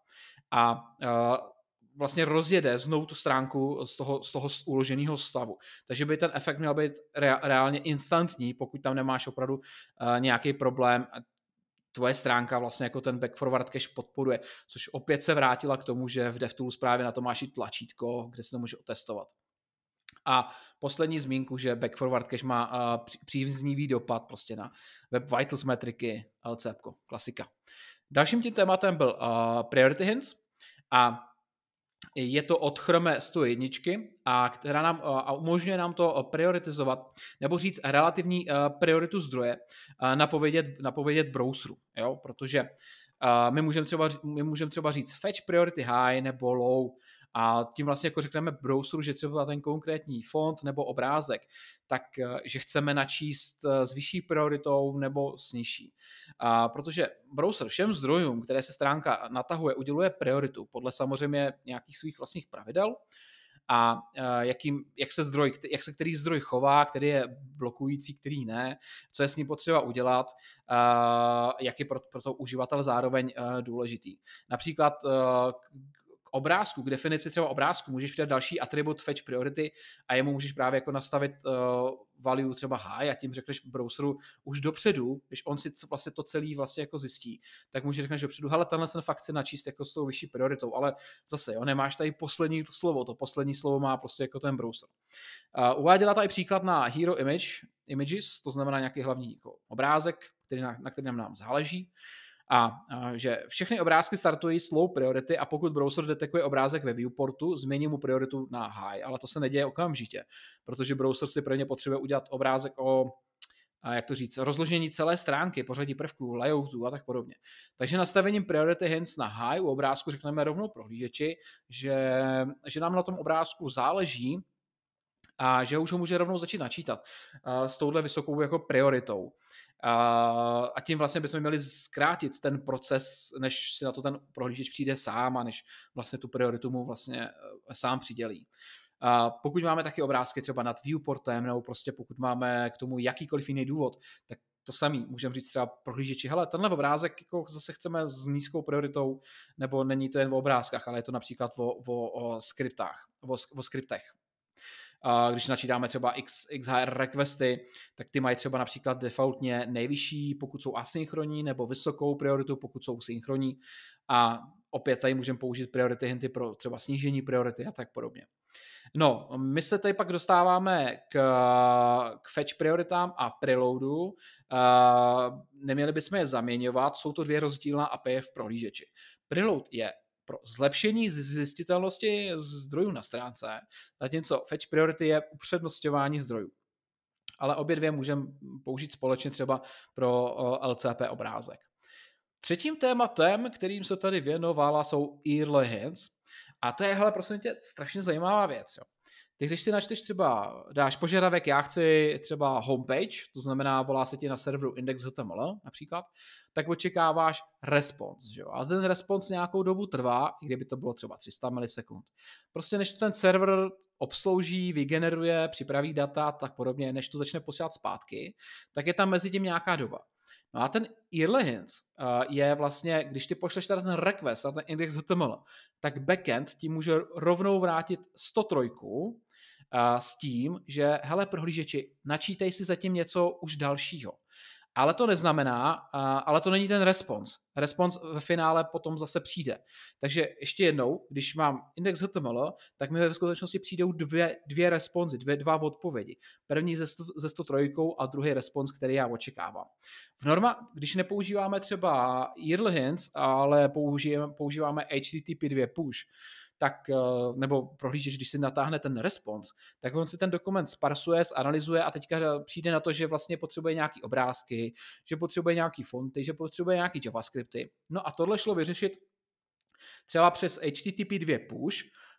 a uh, vlastně rozjede znovu tu stránku z toho, z toho uloženého stavu. Takže by ten efekt měl být re, reálně instantní, pokud tam nemáš opravdu uh, nějaký problém. Tvoje stránka vlastně jako ten back forward cache podporuje, což opět se vrátila k tomu, že v DevTools právě na to máš i tlačítko, kde se to může otestovat. A poslední zmínku, že back forward cache má uh, příznivý dopad prostě na Web Vitals metriky, LC, klasika. Dalším tím tématem byl uh, Priority Hints a je to od Chrome 101, a která nám a umožňuje nám to prioritizovat, nebo říct relativní prioritu zdroje, napovědět, napovědět browseru, jo? protože my můžeme třeba, my můžeme třeba říct fetch priority high nebo low, A tím vlastně jako řekneme browseru, že třeba ten konkrétní font nebo obrázek, tak že chceme načíst s vyšší prioritou nebo s nižší. A protože browser všem zdrojům, které se stránka natahuje, uděluje prioritu podle samozřejmě nějakých svých vlastních pravidel, a jakým, jak, se zdroj, jak se který zdroj chová, který je blokující, který ne, co je s ním potřeba udělat, jak je pro, pro to uživatel zároveň důležitý. Například k obrázku, k definici třeba obrázku, můžeš přidat další atribut fetch priority a jemu můžeš právě jako nastavit uh, value třeba high a tím řekneš browseru už dopředu, když on si vlastně to celý vlastně jako zjistí, tak můžeš řekneš dopředu, hele, tenhle ten fakt chce načíst jako s tou vyšší prioritou, ale zase, jo, nemáš tady poslední slovo, to poslední slovo má prostě jako ten browser. Uh, uváděla tady příklad na Hero Image, Images, to znamená nějaký hlavní jako obrázek, který na, na kterém nám záleží. A, a že všechny obrázky startují s low priority a pokud browser detekuje obrázek ve viewportu, změní mu prioritu na high, ale to se neděje okamžitě, protože browser si pro ně potřebuje udělat obrázek o a jak to říct, rozložení celé stránky, pořadí prvků, layoutu a tak podobně. Takže nastavením priority hints na high u obrázku řekneme rovnou prohlížeči, že, že nám na tom obrázku záleží a že už ho může rovnou začít načítat s touhle vysokou jako prioritou. A tím vlastně bychom měli zkrátit ten proces, než si na to ten prohlížeč přijde sám a než vlastně tu prioritu mu vlastně eh, sám přidělí. A pokud máme taky obrázky třeba nad viewportem, nebo prostě pokud máme k tomu jakýkoliv jiný důvod, tak to samý, můžeme říct třeba prohlížeči, hele, tenhle obrázek jako zase chceme s nízkou prioritou, nebo není to jen o obrázkách, ale je to například o, o, o skriptách, o, o skriptech když načítáme třeba X, XHR requesty, tak ty mají třeba například defaultně nejvyšší, pokud jsou asynchronní, nebo vysokou prioritu, pokud jsou synchronní. A opět tady můžeme použít priority hinty pro třeba snížení priority a tak podobně. No, my se tady pak dostáváme k, k fetch prioritám a preloadu. Neměli bychom je zaměňovat, jsou to dvě rozdílná API v prohlížeči. Preload je pro zlepšení zjistitelnosti zdrojů na stránce, zatímco fetch priority je upřednostňování zdrojů. Ale obě dvě můžeme použít společně třeba pro LCP obrázek. Třetím tématem, kterým se tady věnovala, jsou early. A to je, hele, prosím tě, strašně zajímavá věc. Jo. Ty, když si načteš třeba, dáš požadavek, já chci třeba homepage, to znamená, volá se ti na serveru index.html například, tak očekáváš respons, že jo? Ale ten respons nějakou dobu trvá, i kdyby to bylo třeba 300 milisekund. Prostě než to ten server obslouží, vygeneruje, připraví data tak podobně, než to začne posílat zpátky, tak je tam mezi tím nějaká doba. No a ten early hints uh, je vlastně, když ty pošleš tady ten request na ten index HTML, tak backend ti může rovnou vrátit 103 uh, s tím, že hele prohlížeči, načítej si zatím něco už dalšího. Ale to neznamená, ale to není ten respons. Respons ve finále potom zase přijde. Takže ještě jednou, když mám index HTML, tak mi ve skutečnosti přijdou dvě, dvě responzy, dvě, dva odpovědi. První ze, sto, ze 103 a druhý respons, který já očekávám. V norma, když nepoužíváme třeba URL hints, ale používáme, používáme HTTP 2 push, tak, eh, nebo prohlížíš, když si natáhne ten response, tak on si ten dokument sparsuje, zanalizuje a teďka přijde na to, že vlastně potřebuje nějaký obrázky, že potřebuje nějaký fonty, že potřebuje nějaký JavaScripty. No a tohle šlo vyřešit třeba přes HTTP 2 push,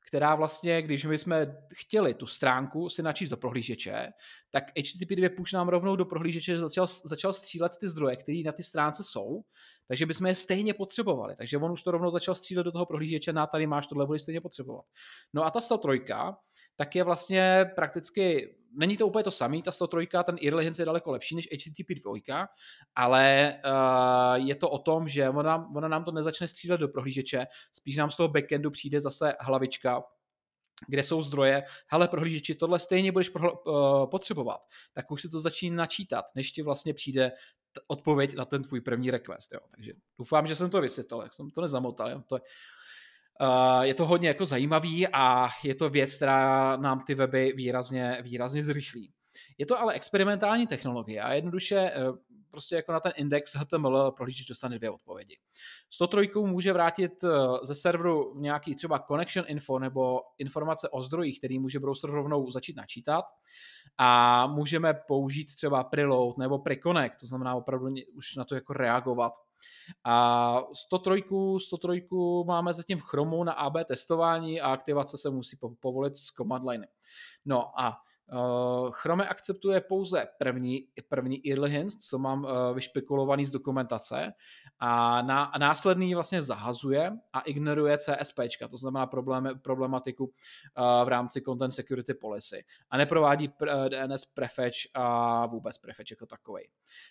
která vlastně, když my jsme chtěli tu stránku si načíst do prohlížeče, tak HTTP 2 push nám rovnou do prohlížeče začal, začal střílet ty zdroje, které na ty stránce jsou, takže bychom je stejně potřebovali. Takže on už to rovnou začal střílet do toho prohlížeče, na tady máš tohle, budeš stejně potřebovat. No a ta 103, tak je vlastně prakticky, není to úplně to samý, ta 103, ten Irligens je daleko lepší než HTTP 2, ale uh, je to o tom, že ona, ona nám to nezačne střílet do prohlížeče, spíš nám z toho backendu přijde zase hlavička, kde jsou zdroje, hele prohlížeči, tohle stejně budeš prohl- uh, potřebovat, tak už si to začíná načítat, než ti vlastně přijde t- odpověď na ten tvůj první request. Jo. Takže doufám, že jsem to vysvětlil, jak jsem to nezamotal. Jo. To je, uh, je to hodně jako zajímavý a je to věc, která nám ty weby výrazně, výrazně zrychlí. Je to ale experimentální technologie a jednoduše prostě jako na ten index HTML prohlížeč dostane dvě odpovědi. 103 může vrátit eh, ze serveru nějaký třeba connection info nebo informace o zdrojích, který může browser rovnou začít načítat a můžeme použít třeba preload nebo preconnect, to znamená opravdu už na to jako reagovat. A 103, 103 máme zatím v Chromu na AB testování a aktivace se musí povolit z command line. No a Chrome akceptuje pouze první, první hints, co mám uh, vyšpekulovaný z dokumentace a, na, a následný vlastně zahazuje a ignoruje CSP, to znamená problém, problematiku uh, v rámci Content Security Policy a neprovádí pr, DNS prefetch a vůbec prefetch jako takový.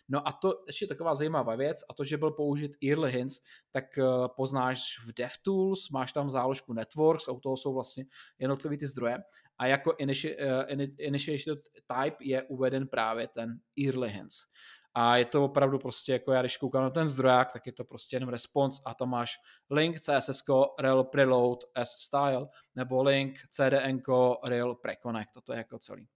No a to ještě taková zajímavá věc a to, že byl použit early hints, tak poznáš v DevTools, máš tam záložku Networks a u toho jsou vlastně jednotlivý ty zdroje a jako initi- uh, initiated type je uveden právě ten early hints. A je to opravdu prostě, jako já když koukám na ten zdroják, tak je to prostě jenom response a tam máš link CSS rel preload as style, nebo link CDN rel preconnect, to je jako celý.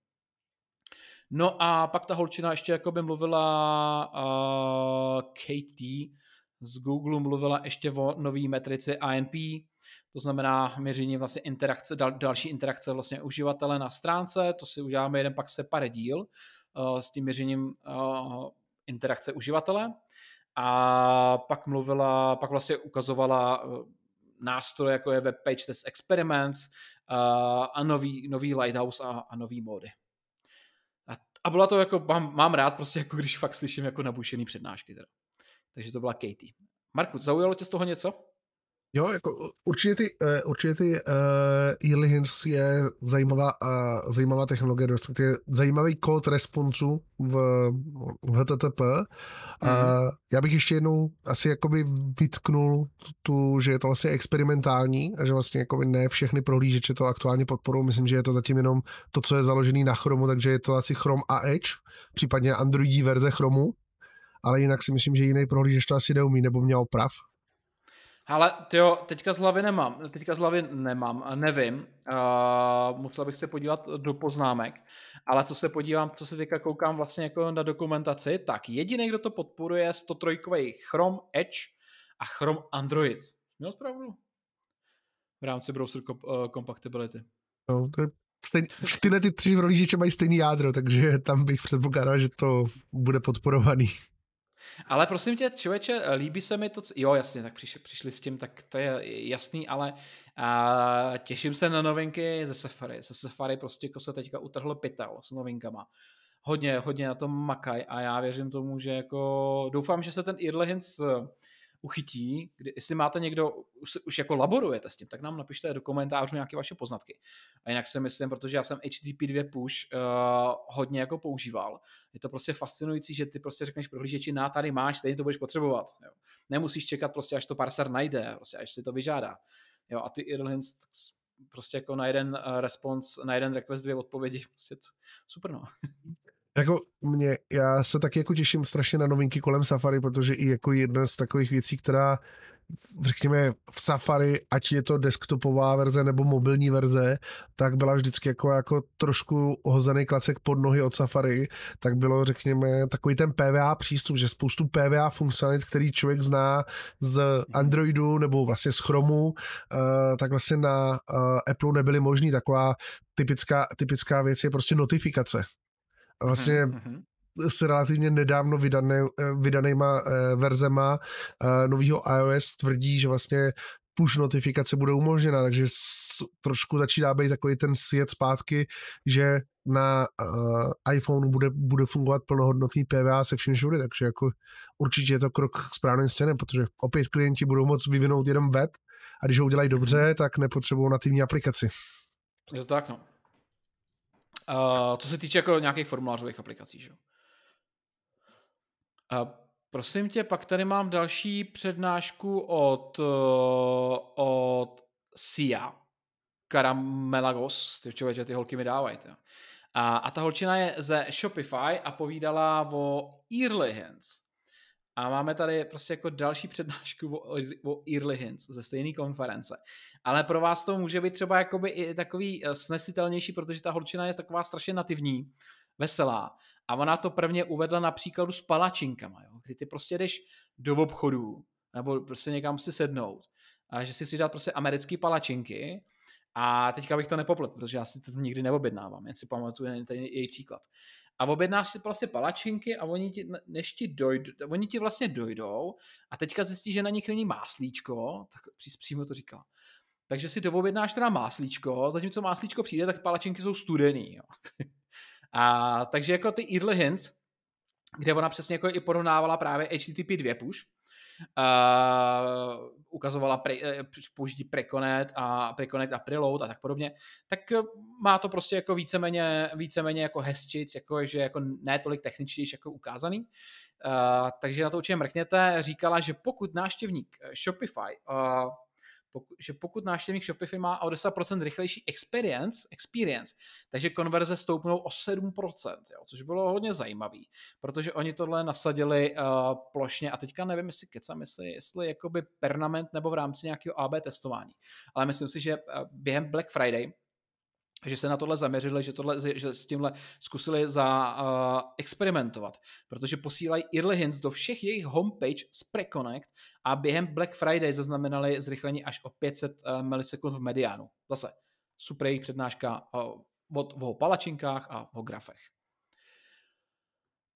No a pak ta holčina ještě jako by mluvila uh, Katie z Google mluvila ještě o nový metrici INP, to znamená měření vlastně interakce, dal, další interakce vlastně uživatele na stránce, to si uděláme jeden pak separe díl uh, s tím měřením uh, interakce uživatele a pak mluvila, pak vlastně ukazovala uh, nástroje, jako je Web Page Test Experiments uh, a nový, nový Lighthouse a, a nový módy. A, a byla to jako, mám, mám rád prostě jako když fakt slyším jako nabušený přednášky teda. Takže to byla Katie. Marku, zaujalo tě z toho něco? Jo, jako určitě ty, uh, určitě ty uh, Early Hints je zajímavá, uh, zajímavá technologie, respektive zajímavý kód responsu v, v HTTP. Mm. Uh, já bych ještě jednou asi jakoby vytknul tu, že je to vlastně experimentální a že vlastně jakoby ne všechny prohlížeče to aktuálně podporují. Myslím, že je to zatím jenom to, co je založený na Chromu, takže je to asi Chrome a Edge, případně Androidí verze Chromu. Ale jinak si myslím, že jiný prohlížeč to asi neumí, nebo měl prav. Ale tyjo, teďka z hlavy nemám, teďka z hlavy nemám, nevím, uh, musel bych se podívat do poznámek, ale to se podívám, co se teďka koukám vlastně jako na dokumentaci, tak jediný, kdo to podporuje, 103 Chrome Edge a Chrome Android. Měl zpravdu? V rámci browser uh, compatibility. No, to je stejný, tyhle ty tři prohlížeče mají stejný jádro, takže tam bych předpokládal, že to bude podporovaný. Ale prosím tě, člověče, líbí se mi to, co... jo jasně, tak přišli, přišli s tím, tak to je jasný, ale a, těším se na novinky ze Safari. Ze Safari prostě jako se teďka utrhl pytel s novinkama. Hodně, hodně na tom makaj a já věřím tomu, že jako doufám, že se ten Early Hints uchytí, kdy, jestli máte někdo, už, už jako laborujete s tím, tak nám napište do komentářů nějaké vaše poznatky. A jinak si myslím, protože já jsem HTTP2 push uh, hodně jako používal, je to prostě fascinující, že ty prostě řekneš prohlížeči, na tady máš, stejně to budeš potřebovat. Jo. Nemusíš čekat prostě, až to parser najde, prostě až si to vyžádá. Jo, a ty IRLHints prostě jako na jeden uh, response, na jeden request dvě odpovědi, prostě to, super no. Jako mě, já se taky jako těším strašně na novinky kolem Safari, protože i jako jedna z takových věcí, která řekněme v Safari, ať je to desktopová verze nebo mobilní verze, tak byla vždycky jako, jako trošku hozený klacek pod nohy od Safari, tak bylo řekněme takový ten PVA přístup, že spoustu PVA funkcionalit, který člověk zná z Androidu nebo vlastně z Chromu, uh, tak vlastně na uh, Apple nebyly možný. Taková typická, typická věc je prostě notifikace vlastně mm-hmm. s relativně nedávno vydané, eh, vydanýma eh, verzema eh, nového iOS tvrdí, že vlastně push notifikace bude umožněna, takže trošku začíná být takový ten svět zpátky, že na uh, iPhone bude, bude fungovat plnohodnotný PVA se vším všude, takže jako určitě je to krok správným stěnem, protože opět klienti budou moct vyvinout jenom web a když ho udělají dobře, tak nepotřebují nativní aplikaci. Je to tak, no. Uh, co se týče jako nějakých formulářových aplikací, že? Uh, prosím tě, pak tady mám další přednášku od, uh, od Sia, Karamelagos, ty člověče, ty holky mi dávají. A, a ta holčina je ze Shopify a povídala o Early Hands. A máme tady prostě jako další přednášku o, o Early Hints ze stejné konference. Ale pro vás to může být třeba jakoby i takový eh, snesitelnější, protože ta holčina je taková strašně nativní veselá. A ona to prvně uvedla na příkladu s palačinkama, jo? kdy ty prostě jdeš do obchodu, nebo prostě někam si sednout, a že si si dát prostě americké palačinky a teďka bych to nepoplet, protože já si to nikdy neobjednávám, jen si pamatuju ten její příklad. A objednáš si prostě palačinky a oni ti, než ti dojdou, oni ti vlastně dojdou a teďka zjistí, že na nich není máslíčko, tak přímo to říká. Takže si to objednáš teda máslíčko, zatímco máslíčko přijde, tak palačinky jsou studený. Jo. A takže jako ty Idle Hints, kde ona přesně jako i porovnávala právě HTTP 2 push, uh, ukazovala pre, uh, použití Preconet a Preconet a Preload a tak podobně, tak uh, má to prostě jako víceméně, víceméně jako hezčic, jako že jako ne tolik techničtější jako ukázaný. Uh, takže na to určitě mrkněte. Říkala, že pokud náštěvník Shopify uh, pokud, že pokud návštěvník Shopify má o 10% rychlejší experience, experience, takže konverze stoupnou o 7%, jo, což bylo hodně zajímavý, protože oni tohle nasadili uh, plošně. A teďka nevím, jestli kecam, jestli, jestli jakoby permanent nebo v rámci nějakého AB testování, ale myslím si, že uh, během Black Friday že se na tohle zaměřili, že, tohle, že s tímhle zkusili za uh, experimentovat, protože posílají early hints do všech jejich homepage z Preconnect a během Black Friday zaznamenali zrychlení až o 500 uh, milisekund v mediánu. Zase super jejich přednáška uh, o, o palačinkách a o grafech.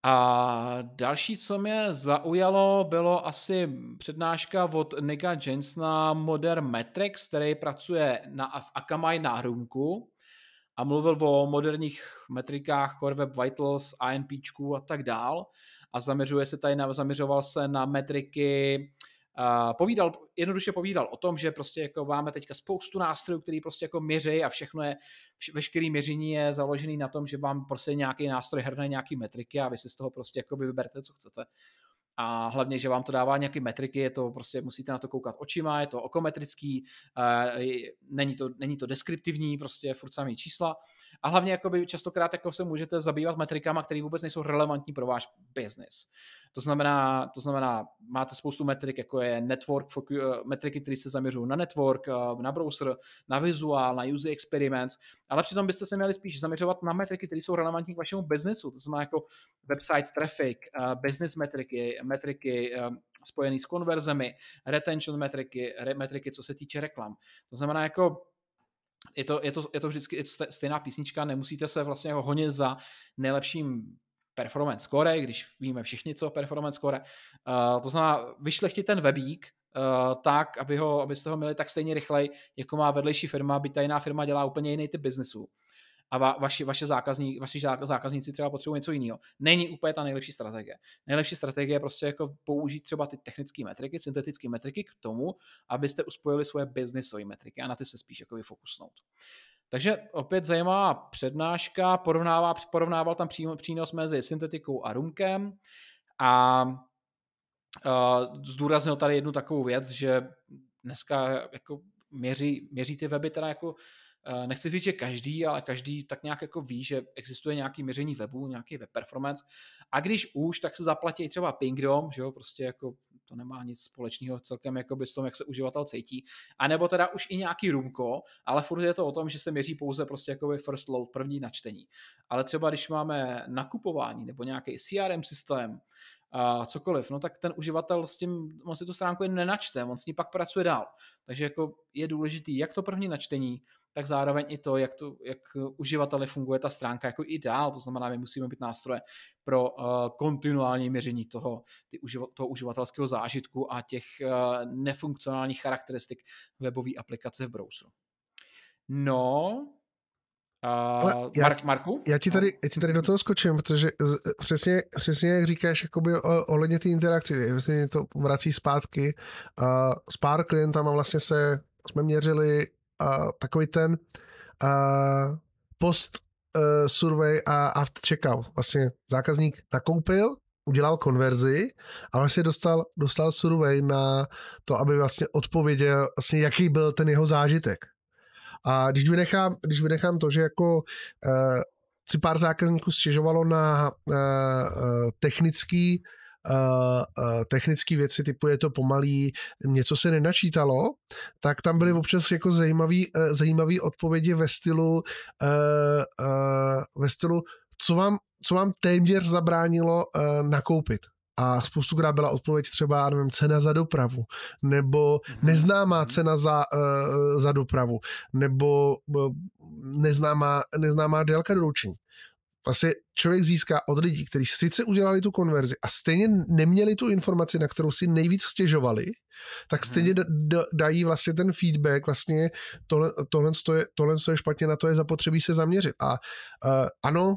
A další, co mě zaujalo, bylo asi přednáška od Nika Jensna Modern Metrics, který pracuje na, v Akamai náhrumku a mluvil o moderních metrikách Core Web Vitals, INP a tak dál. A zaměřuje se tady na, zaměřoval se na metriky Uh, povídal, jednoduše povídal o tom, že prostě jako máme teďka spoustu nástrojů, který prostě jako měří a všechno je, vš- veškerý měření je založený na tom, že vám prostě nějaký nástroj hrne nějaký metriky a vy si z toho prostě jako vyberte, co chcete a hlavně, že vám to dává nějaké metriky, je to prostě, musíte na to koukat očima, je to okometrický, není to, není to deskriptivní, prostě furt samý čísla a hlavně jakoby častokrát jako se můžete zabývat metrikama, které vůbec nejsou relevantní pro váš business. To znamená, to znamená, máte spoustu metrik, jako je network, eh, metriky, které se zaměřují na network, eh, na browser, na vizuál, na user experiments, ale přitom byste se měli spíš zaměřovat na metriky, které jsou relevantní k vašemu businessu. To znamená jako website traffic, eh, business metriky, metriky spojené s konverzemi, retention metriky, metriky, co se týče reklam. To znamená jako je to, je to, je to vždycky je to stejná písnička, nemusíte se vlastně jako honit za nejlepším performance score, když víme všichni, co performance score. Uh, to znamená, vyšlechti ten webík uh, tak, aby ho, abyste ho měli tak stejně rychlej, jako má vedlejší firma, aby ta jiná firma dělá úplně jiný typ biznesu. A va, vaši, vaše zákazní, vaši zákazníci třeba potřebují něco jiného. Není úplně ta nejlepší strategie. Nejlepší strategie je prostě jako použít třeba ty technické metriky, syntetické metriky k tomu, abyste uspojili svoje businessové metriky a na ty se spíš jako vyfokusnout. Takže opět zajímavá přednáška, porovnává, porovnával tam přínos mezi syntetikou a rumkem a uh, zdůraznil tady jednu takovou věc, že dneska jako měří, měří ty weby teda jako nechci říct, že každý, ale každý tak nějak jako ví, že existuje nějaký měření webu, nějaký web performance a když už, tak se zaplatí třeba Pingdom, že jo, prostě jako to nemá nic společného celkem jako by s tom, jak se uživatel cítí, a nebo teda už i nějaký Rumko, ale furt je to o tom, že se měří pouze prostě jako by first load, první načtení. Ale třeba když máme nakupování nebo nějaký CRM systém, a cokoliv, no tak ten uživatel s tím, on si tu stránku jen nenačte, on s ní pak pracuje dál. Takže jako je důležitý jak to první načtení, tak zároveň i to, jak, to, jak uživateli funguje ta stránka jako i dál. To znamená, my musíme být nástroje pro uh, kontinuální měření toho, ty uživa, toho uživatelského zážitku a těch uh, nefunkcionálních charakteristik webové aplikace v browseru. No, Uh, já, Mark, Marku? Já ti, tady, já ti tady do toho skočím, protože přesně, přesně jak říkáš jakoby ohledně té interakci, vlastně to vrací zpátky. Uh, s pár klientama vlastně se jsme měřili uh, takový ten uh, post uh, survey a after checkout. Vlastně zákazník nakoupil, udělal konverzi a vlastně dostal, dostal survey na to, aby vlastně odpověděl, vlastně jaký byl ten jeho zážitek. A když vynechám, když vynechám to, že jako uh, si pár zákazníků stěžovalo na uh, technický technické věci, typu je to pomalý, něco se nenačítalo, tak tam byly občas jako zajímavý, uh, zajímavý odpovědi ve stylu uh, uh, ve stylu co vám, co vám téměř zabránilo nakoupit. A spoustukrát byla odpověď třeba, nevím, cena za dopravu, nebo mhm. neznámá mhm. cena za, uh, za dopravu, nebo uh, neznámá, neznámá délka doručení vlastně člověk získá od lidí, kteří sice udělali tu konverzi a stejně neměli tu informaci, na kterou si nejvíc stěžovali, tak mhm. stejně dají vlastně ten feedback, vlastně tohle, tohle, je, tohle je špatně, na to je zapotřebí se zaměřit. A uh, ano,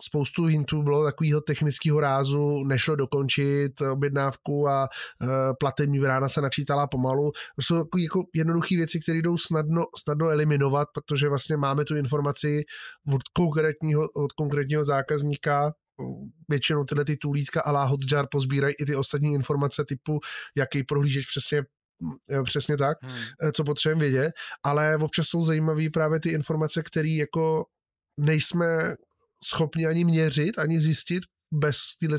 spoustu hintů bylo takového technického rázu, nešlo dokončit objednávku a uh, platební brána se načítala pomalu. To jsou takové jako jednoduché věci, které jdou snadno, snadno eliminovat, protože vlastně máme tu informaci od konkrétního, od konkrétního zákazníka, většinou tyhle ty tůlítka a Hotjar pozbírají i ty ostatní informace typu, jaký prohlížeč přesně přesně tak, hmm. Eh, co potřebujeme vědět, ale občas jsou zajímavé právě ty informace, které jako nejsme schopni ani měřit, ani zjistit bez téhle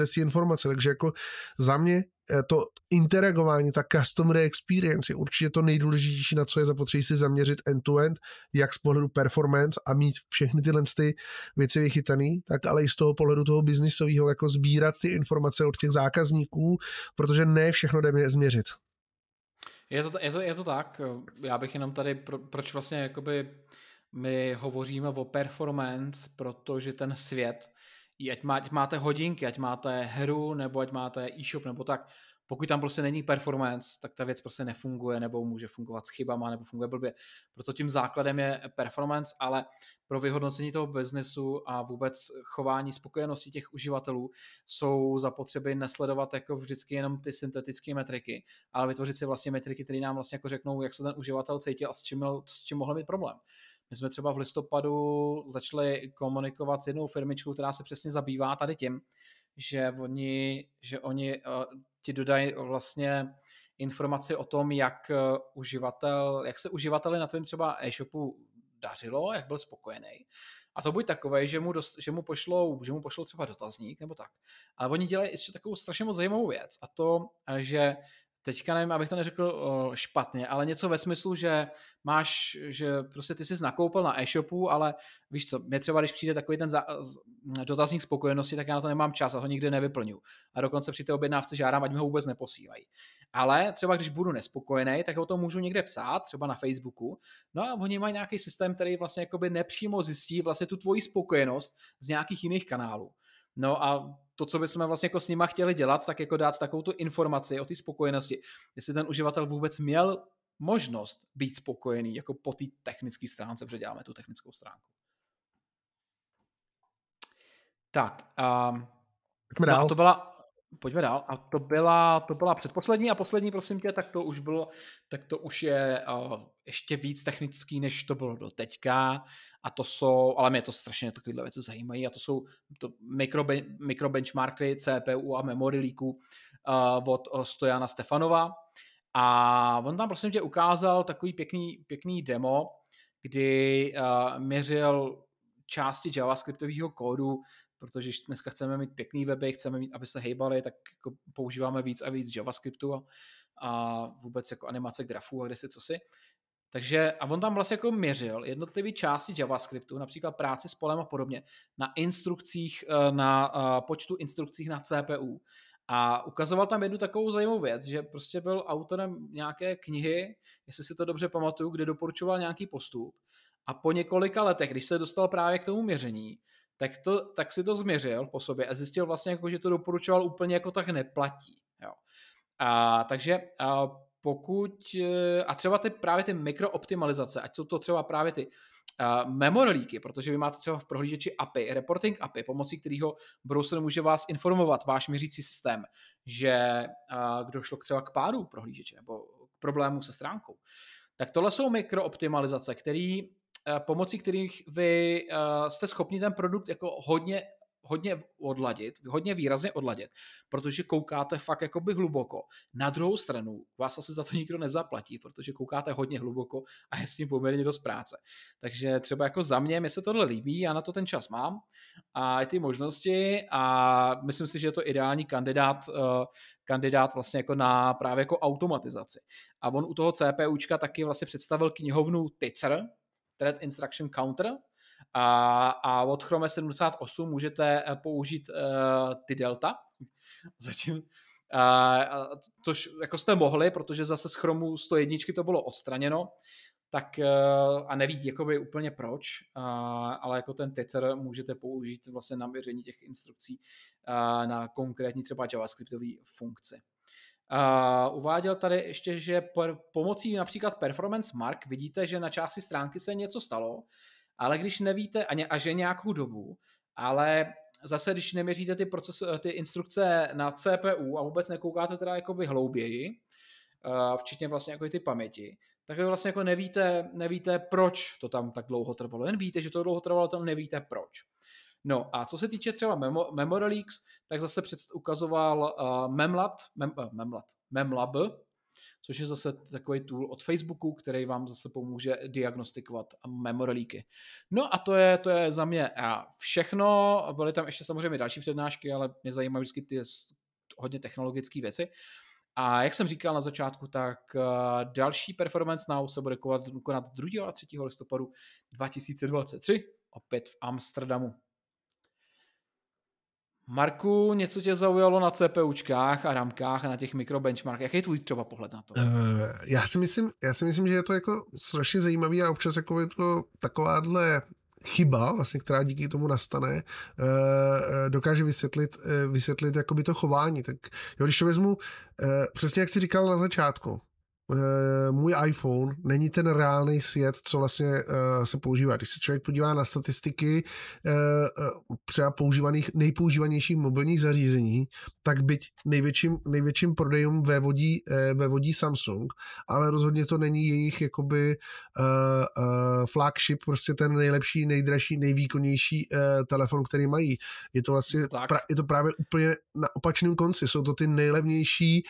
bez informace. Takže jako za mě eh, to interagování, ta customer experience je určitě to nejdůležitější, na co je zapotřebí si zaměřit end-to-end, jak z pohledu performance a mít všechny tyhle ty věci vychytaný, tak ale i z toho pohledu toho biznisového, jako sbírat ty informace od těch zákazníků, protože ne všechno jde změřit. Je to, je, to, je to tak, já bych jenom tady, pro, proč vlastně jakoby my hovoříme o performance, protože ten svět, ať, má, ať máte hodinky, ať máte hru, nebo ať máte e-shop, nebo tak, pokud tam prostě není performance, tak ta věc prostě nefunguje, nebo může fungovat s chybama, nebo funguje blbě. Proto tím základem je performance, ale pro vyhodnocení toho biznesu a vůbec chování spokojenosti těch uživatelů jsou zapotřeby nesledovat jako vždycky jenom ty syntetické metriky, ale vytvořit si vlastně metriky, které nám vlastně jako řeknou, jak se ten uživatel cítil a s čím, s čím mohl mít problém. My jsme třeba v listopadu začali komunikovat s jednou firmičkou, která se přesně zabývá tady tím, že oni, že oni uh, ti dodají vlastně informaci o tom, jak uh, uživatel, jak se uživateli na tvém třeba e-shopu dařilo, jak byl spokojený. A to buď takové, že mu, dost, že mu, pošlou, že mu pošlou třeba dotazník nebo tak. Ale oni dělají ještě takovou strašně moc zajímavou věc a to, že teďka nevím, abych to neřekl špatně, ale něco ve smyslu, že máš, že prostě ty jsi nakoupil na e-shopu, ale víš co, mě třeba, když přijde takový ten za, dotazník spokojenosti, tak já na to nemám čas a ho nikdy nevyplňu. A dokonce při té objednávce žádám, ať mi ho vůbec neposílají. Ale třeba když budu nespokojený, tak o tom můžu někde psát, třeba na Facebooku. No a oni mají nějaký systém, který vlastně jakoby nepřímo zjistí vlastně tu tvoji spokojenost z nějakých jiných kanálů. No a to, co bychom vlastně jako s nima chtěli dělat, tak jako dát takovou tu informaci o té spokojenosti, jestli ten uživatel vůbec měl možnost být spokojený jako po té technické stránce, protože děláme tu technickou stránku. Tak, um, no, to byla, pojďme dál. A to byla, to byla předposlední a poslední, prosím tě, tak to už bylo, tak to už je uh, ještě víc technický, než to bylo do teďka. A to jsou, ale mě to strašně takovéhle věci zajímají, a to jsou to mikro, mikro benchmarky CPU a memory leaku uh, od Stojana Stefanova. A on tam prosím tě ukázal takový pěkný, pěkný demo, kdy uh, měřil části javascriptového kódu protože dneska chceme mít pěkný weby, chceme mít, aby se hejbaly, tak jako používáme víc a víc JavaScriptu a, a vůbec jako animace grafů a kde si co si. Takže a on tam vlastně jako měřil jednotlivé části JavaScriptu, například práci s polem a podobně, na instrukcích, eh, na eh, počtu instrukcích na CPU. A ukazoval tam jednu takovou zajímavou věc, že prostě byl autorem nějaké knihy, jestli si to dobře pamatuju, kde doporučoval nějaký postup. A po několika letech, když se dostal právě k tomu měření, tak, to, tak si to změřil po sobě a zjistil vlastně, jako, že to doporučoval úplně jako tak neplatí. Jo. A, takže a pokud, a třeba ty, právě ty mikrooptimalizace, ať jsou to třeba právě ty uh, protože vy máte třeba v prohlížeči API, reporting API, pomocí kterého browser může vás informovat, váš měřící systém, že uh, došlo třeba k pádu prohlížeče nebo k problému se stránkou. Tak tohle jsou mikrooptimalizace, které pomocí kterých vy eh, jste schopni ten produkt jako hodně hodně odladit, hodně výrazně odladit, protože koukáte fakt jakoby hluboko. Na druhou stranu vás asi za to nikdo nezaplatí, protože koukáte hodně hluboko a je s tím poměrně dost práce. Takže třeba jako za mě, mi se tohle líbí, já na to ten čas mám a ty možnosti a myslím si, že je to ideální kandidát, uh, kandidát vlastně jako na právě jako automatizaci. A on u toho CPUčka taky vlastně představil knihovnu Ticer, Thread Instruction Counter, A, a od Chrome 78 můžete použít uh, ty delta, zatím, a, což jako jste mohli, protože zase z Chromu 101 to bylo odstraněno, tak eh, a neví jakoby úplně proč, ale jako ten tecer můžete použít vlastně na měření těch instrukcí na konkrétní třeba JavaScriptové funkci. Uh, uváděl tady ještě, že pomocí například Performance Mark vidíte, že na části stránky se něco stalo, ale když nevíte, a, ně, a že nějakou dobu, ale zase, když neměříte ty, proces, ty instrukce na CPU a vůbec nekoukáte teda jakoby hlouběji, uh, včetně vlastně jako ty paměti, tak vlastně jako nevíte, nevíte, proč to tam tak dlouho trvalo. Jen víte, že to dlouho trvalo, tam nevíte proč. No a co se týče třeba Memo, tak zase před, ukazoval uh, Memlat, Mem, uh, Memlat, Memlab, což je zase takový tool od Facebooku, který vám zase pomůže diagnostikovat memory leaky. No a to je, to je za mě všechno. Byly tam ještě samozřejmě další přednášky, ale mě zajímají vždycky ty hodně technologické věci. A jak jsem říkal na začátku, tak další Performance Now se bude konat 2. a 3. listopadu 2023, opět v Amsterdamu. Marku, něco tě zaujalo na CPUčkách a ramkách a na těch mikrobenchmarkách. Jaký je tvůj třeba pohled na to? Uh, já, si myslím, já si myslím, že je to jako strašně zajímavý a občas jako je to takováhle chyba, vlastně, která díky tomu nastane, uh, dokáže vysvětlit, vysvětlit jakoby to chování. Tak jo, když to vezmu, přesně jak jsi říkal na začátku, Eh, můj iPhone není ten reálný svět, co vlastně uh, se používá. Když se člověk podívá na statistiky uh, třeba používaných, nejpoužívanějších mobilních zařízení, tak byť největším, největším prodejům vévodí, vévodí Samsung, ale rozhodně to není jejich jakoby flagship, prostě ten nejlepší, nejdražší, nejvýkonnější telefon, který mají. Je to vlastně, pra, je to právě úplně na opačném konci. Jsou to ty nejlevnější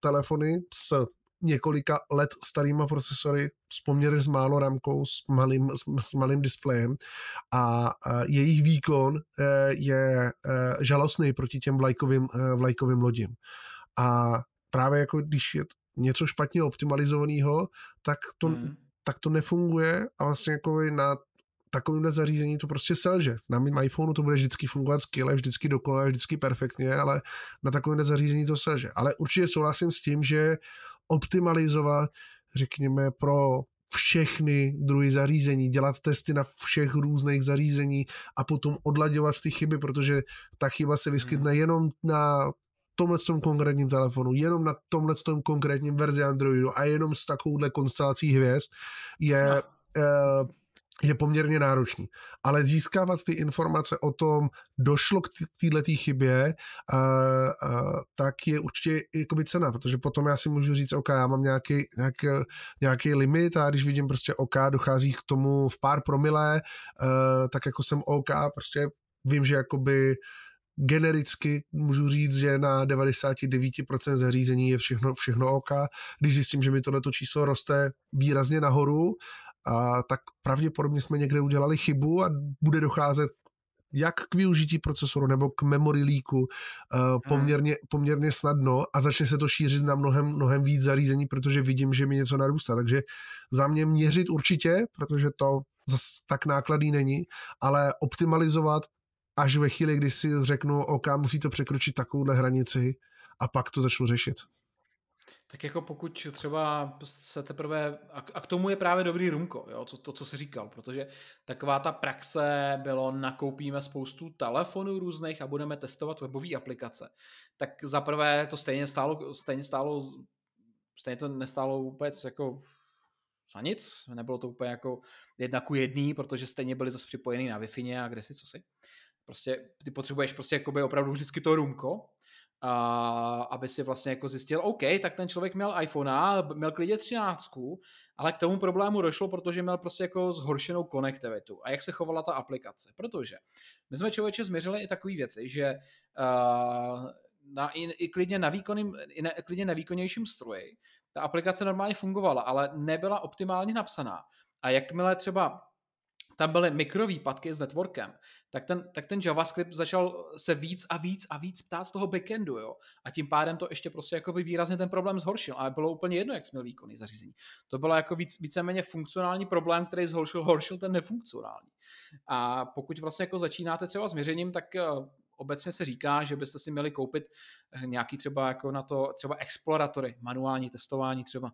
telefony s několika let starýma procesory s poměrně s málo ramkou, s malým, s, s malým displejem a, a jejich výkon e, je e, žalostný proti těm vlajkovým, e, vlajkovým lodím. A právě jako když je něco špatně optimalizovaného, tak to, hmm. tak to nefunguje a vlastně jako na takovýmhle zařízení to prostě selže. Na mém iPhoneu to bude vždycky fungovat skvěle, vždycky dokonale, vždycky perfektně, ale na takovémhle zařízení to selže. Ale určitě souhlasím s tím, že optimalizovat, řekněme, pro všechny druhy zařízení, dělat testy na všech různých zařízení a potom odlaďovat ty chyby, protože ta chyba se vyskytne hmm. jenom na tomhle tom konkrétním telefonu, jenom na tomhle tom konkrétním verzi Androidu a jenom s takovouhle konstelací hvězd je no. uh, je poměrně náročný. Ale získávat ty informace o tom, došlo k této chybě, a, a, tak je určitě jakoby cena, protože potom já si můžu říct, OK, já mám nějaký, nějaký, nějaký limit a když vidím prostě OK, dochází k tomu v pár promilé, a, tak jako jsem OK, prostě vím, že jakoby genericky můžu říct, že na 99% zařízení je všechno, všechno OK. Když zjistím, že mi tohleto číslo roste výrazně nahoru, a tak pravděpodobně jsme někde udělali chybu a bude docházet jak k využití procesoru nebo k memory leaku uh, poměrně, poměrně snadno a začne se to šířit na mnohem, mnohem víc zařízení, protože vidím, že mi něco narůstá. Takže za mě měřit určitě, protože to zas tak nákladný není, ale optimalizovat až ve chvíli, kdy si řeknu, OK, musí to překročit takovouhle hranici a pak to začnu řešit. Tak jako pokud třeba se teprve, a k tomu je právě dobrý Rumko, jo, to, to, co jsi říkal, protože taková ta praxe bylo, nakoupíme spoustu telefonů různých a budeme testovat webové aplikace. Tak zaprvé to stejně stálo, stejně stálo, stejně to nestálo vůbec jako za nic, nebylo to úplně jako jedna ku jedný, protože stejně byli zase připojený na Wi-Fi a kde si, co si. Prostě ty potřebuješ prostě jakoby opravdu vždycky to Rumko, a, aby si vlastně jako zjistil, OK, tak ten člověk měl iPhone, měl klidně 13, ale k tomu problému došlo, protože měl prostě jako zhoršenou konektivitu. A jak se chovala ta aplikace? Protože my jsme člověče změřili i takové věci, že uh, na, i, i klidně na, výkonným, i na, klidně na výkonnějším stroji ta aplikace normálně fungovala, ale nebyla optimálně napsaná. A jakmile třeba tam byly mikrovýpadky s networkem, tak ten, tak ten JavaScript začal se víc a víc a víc ptát toho backendu, jo. A tím pádem to ještě prostě jakoby výrazně ten problém zhoršil. Ale bylo úplně jedno, jak jsme měl výkonný zařízení. To bylo jako víc, víceméně funkcionální problém, který zhoršil horšil ten nefunkcionální. A pokud vlastně jako začínáte třeba s měřením, tak eh, obecně se říká, že byste si měli koupit eh, nějaký třeba jako na to třeba exploratory, manuální testování třeba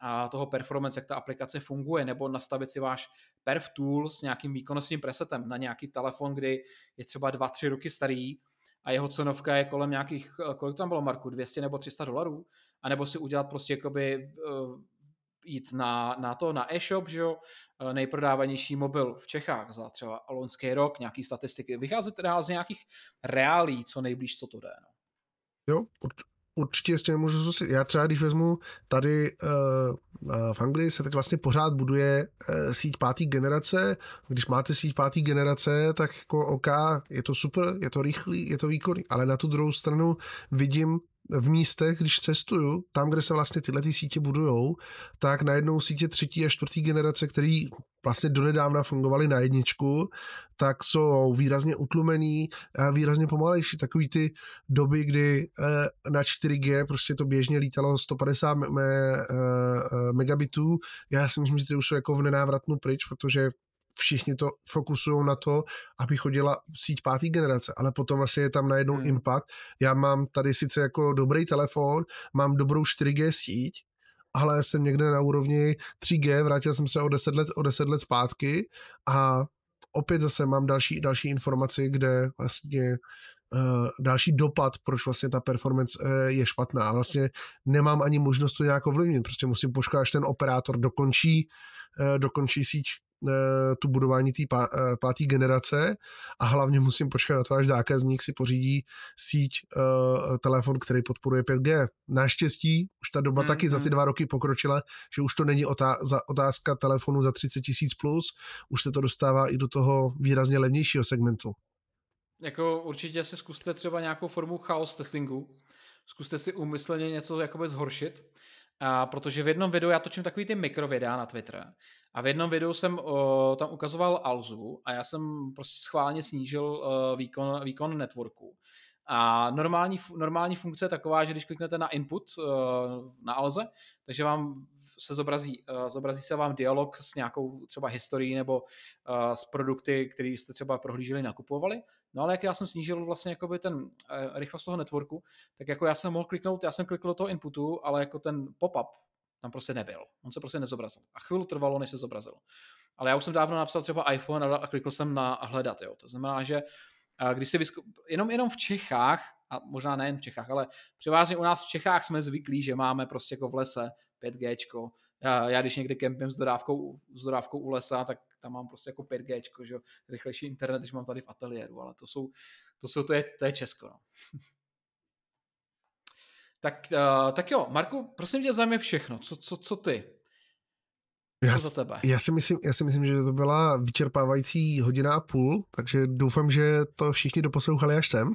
a toho performance, jak ta aplikace funguje, nebo nastavit si váš perf tool s nějakým výkonnostním presetem na nějaký telefon, kdy je třeba 2-3 roky starý a jeho cenovka je kolem nějakých, eh, kolik tam bylo Marku, 200 nebo 300 dolarů, a nebo si udělat prostě jakoby uh, jít na, na to, na e-shop, že jo, eh, nejprodávanější mobil v Čechách za třeba loňský rok, nějaký statistiky, vycházet teda z nějakých reálí, co nejblíž, co to jde. No. Jo, určitě ještě můžu zkusit. Já třeba, když vezmu tady uh, v Anglii se teď vlastně pořád buduje uh, síť pátý generace. Když máte síť pátý generace, tak jako OK, je to super, je to rychlý, je to výkonný, ale na tu druhou stranu vidím v místech, když cestuju, tam, kde se vlastně tyhle ty sítě budujou, tak najednou sítě třetí a čtvrtý generace, který vlastně donedávna fungovaly na jedničku, tak jsou výrazně utlumený a výrazně pomalejší. Takový ty doby, kdy eh, na 4G prostě to běžně lítalo 150 me, eh, eh, megabitů, já si myslím, že ty už jsou jako v nenávratnu pryč, protože všichni to fokusují na to, aby chodila síť pátý generace, ale potom vlastně je tam najednou hmm. impact. Já mám tady sice jako dobrý telefon, mám dobrou 4G síť, ale jsem někde na úrovni 3G, vrátil jsem se o 10 let, o 10 let zpátky a opět zase mám další, další informaci, kde vlastně uh, další dopad, proč vlastně ta performance uh, je špatná. A vlastně nemám ani možnost to nějak ovlivnit. Prostě musím počkat, až ten operátor dokončí, uh, dokončí síť Eh, tu budování té pá, eh, páté generace a hlavně musím počkat na to, až zákazník si pořídí síť uh, telefon, který podporuje 5G. Naštěstí už ta doba mm, taky za ty dva roky pokročila, že už to není otá- za otázka telefonu za 30 tisíc plus, už se to dostává i do toho výrazně levnějšího segmentu. Jako určitě si zkuste třeba nějakou formu chaos testingu, zkuste si umyslně něco jakoby zhoršit, a protože v jednom videu já točím takový ty mikrovidea na Twitter a v jednom videu jsem o, tam ukazoval Alzu a já jsem prostě schválně snížil o, výkon, výkon networku. A normální, normální funkce je taková, že když kliknete na input o, na Alze, takže vám se zobrazí, uh, zobrazí se vám dialog s nějakou třeba historií nebo uh, s produkty, které jste třeba prohlíželi, nakupovali. No ale jak já jsem snížil vlastně jakoby ten uh, rychlost toho networku, tak jako já jsem mohl kliknout, já jsem klikl do toho inputu, ale jako ten pop-up tam prostě nebyl. On se prostě nezobrazil. A chvíli trvalo, než se zobrazil. Ale já už jsem dávno napsal třeba iPhone a klikl jsem na hledat. Jo. To znamená, že když si vysko... jenom, jenom v Čechách, a možná nejen v Čechách, ale převážně u nás v Čechách jsme zvyklí, že máme prostě jako v lese 5G. Já, já když někdy kempím s dodávkou, s dodávkou u lesa, tak tam mám prostě jako 5G, že rychlejší internet, když mám tady v ateliéru, ale to jsou, to jsou, to je, to je Česko, no. tak, uh, tak jo, Marku, prosím tě, zajímá všechno. Co, co, co ty? Já, za tebe? Já si, myslím, já si myslím, že to byla vyčerpávající hodina a půl, takže doufám, že to všichni doposlouchali až sem.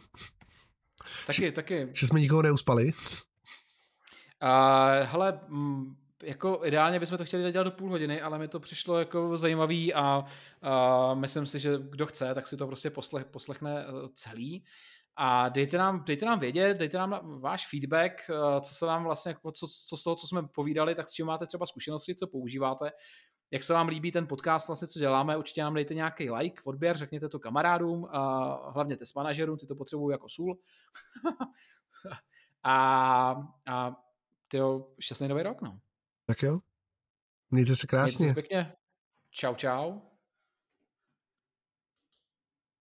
Taky, že, taky. Že jsme nikoho neuspali. Uh, hele, m, mm, jako ideálně bychom to chtěli dělat do půl hodiny, ale mi to přišlo jako zajímavý a, a myslím si, že kdo chce, tak si to prostě poslech, poslechne eh, celý. A dejte nám, dejte nám vědět, dejte nám váš feedback, eh, co se vám vlastně, jako co, co z toho, co jsme povídali, tak s čím máte třeba zkušenosti, co používáte, jak se vám líbí ten podcast, vlastně, co děláme, určitě nám dejte nějaký like, odběr, řekněte to kamarádům, a hlavně test manažerům, ty to potřebují jako sůl. a, a tyjo, šťastný nový rok, no. Tak jo. Mějte se krásně. Mějte se pěkně. Čau, čau.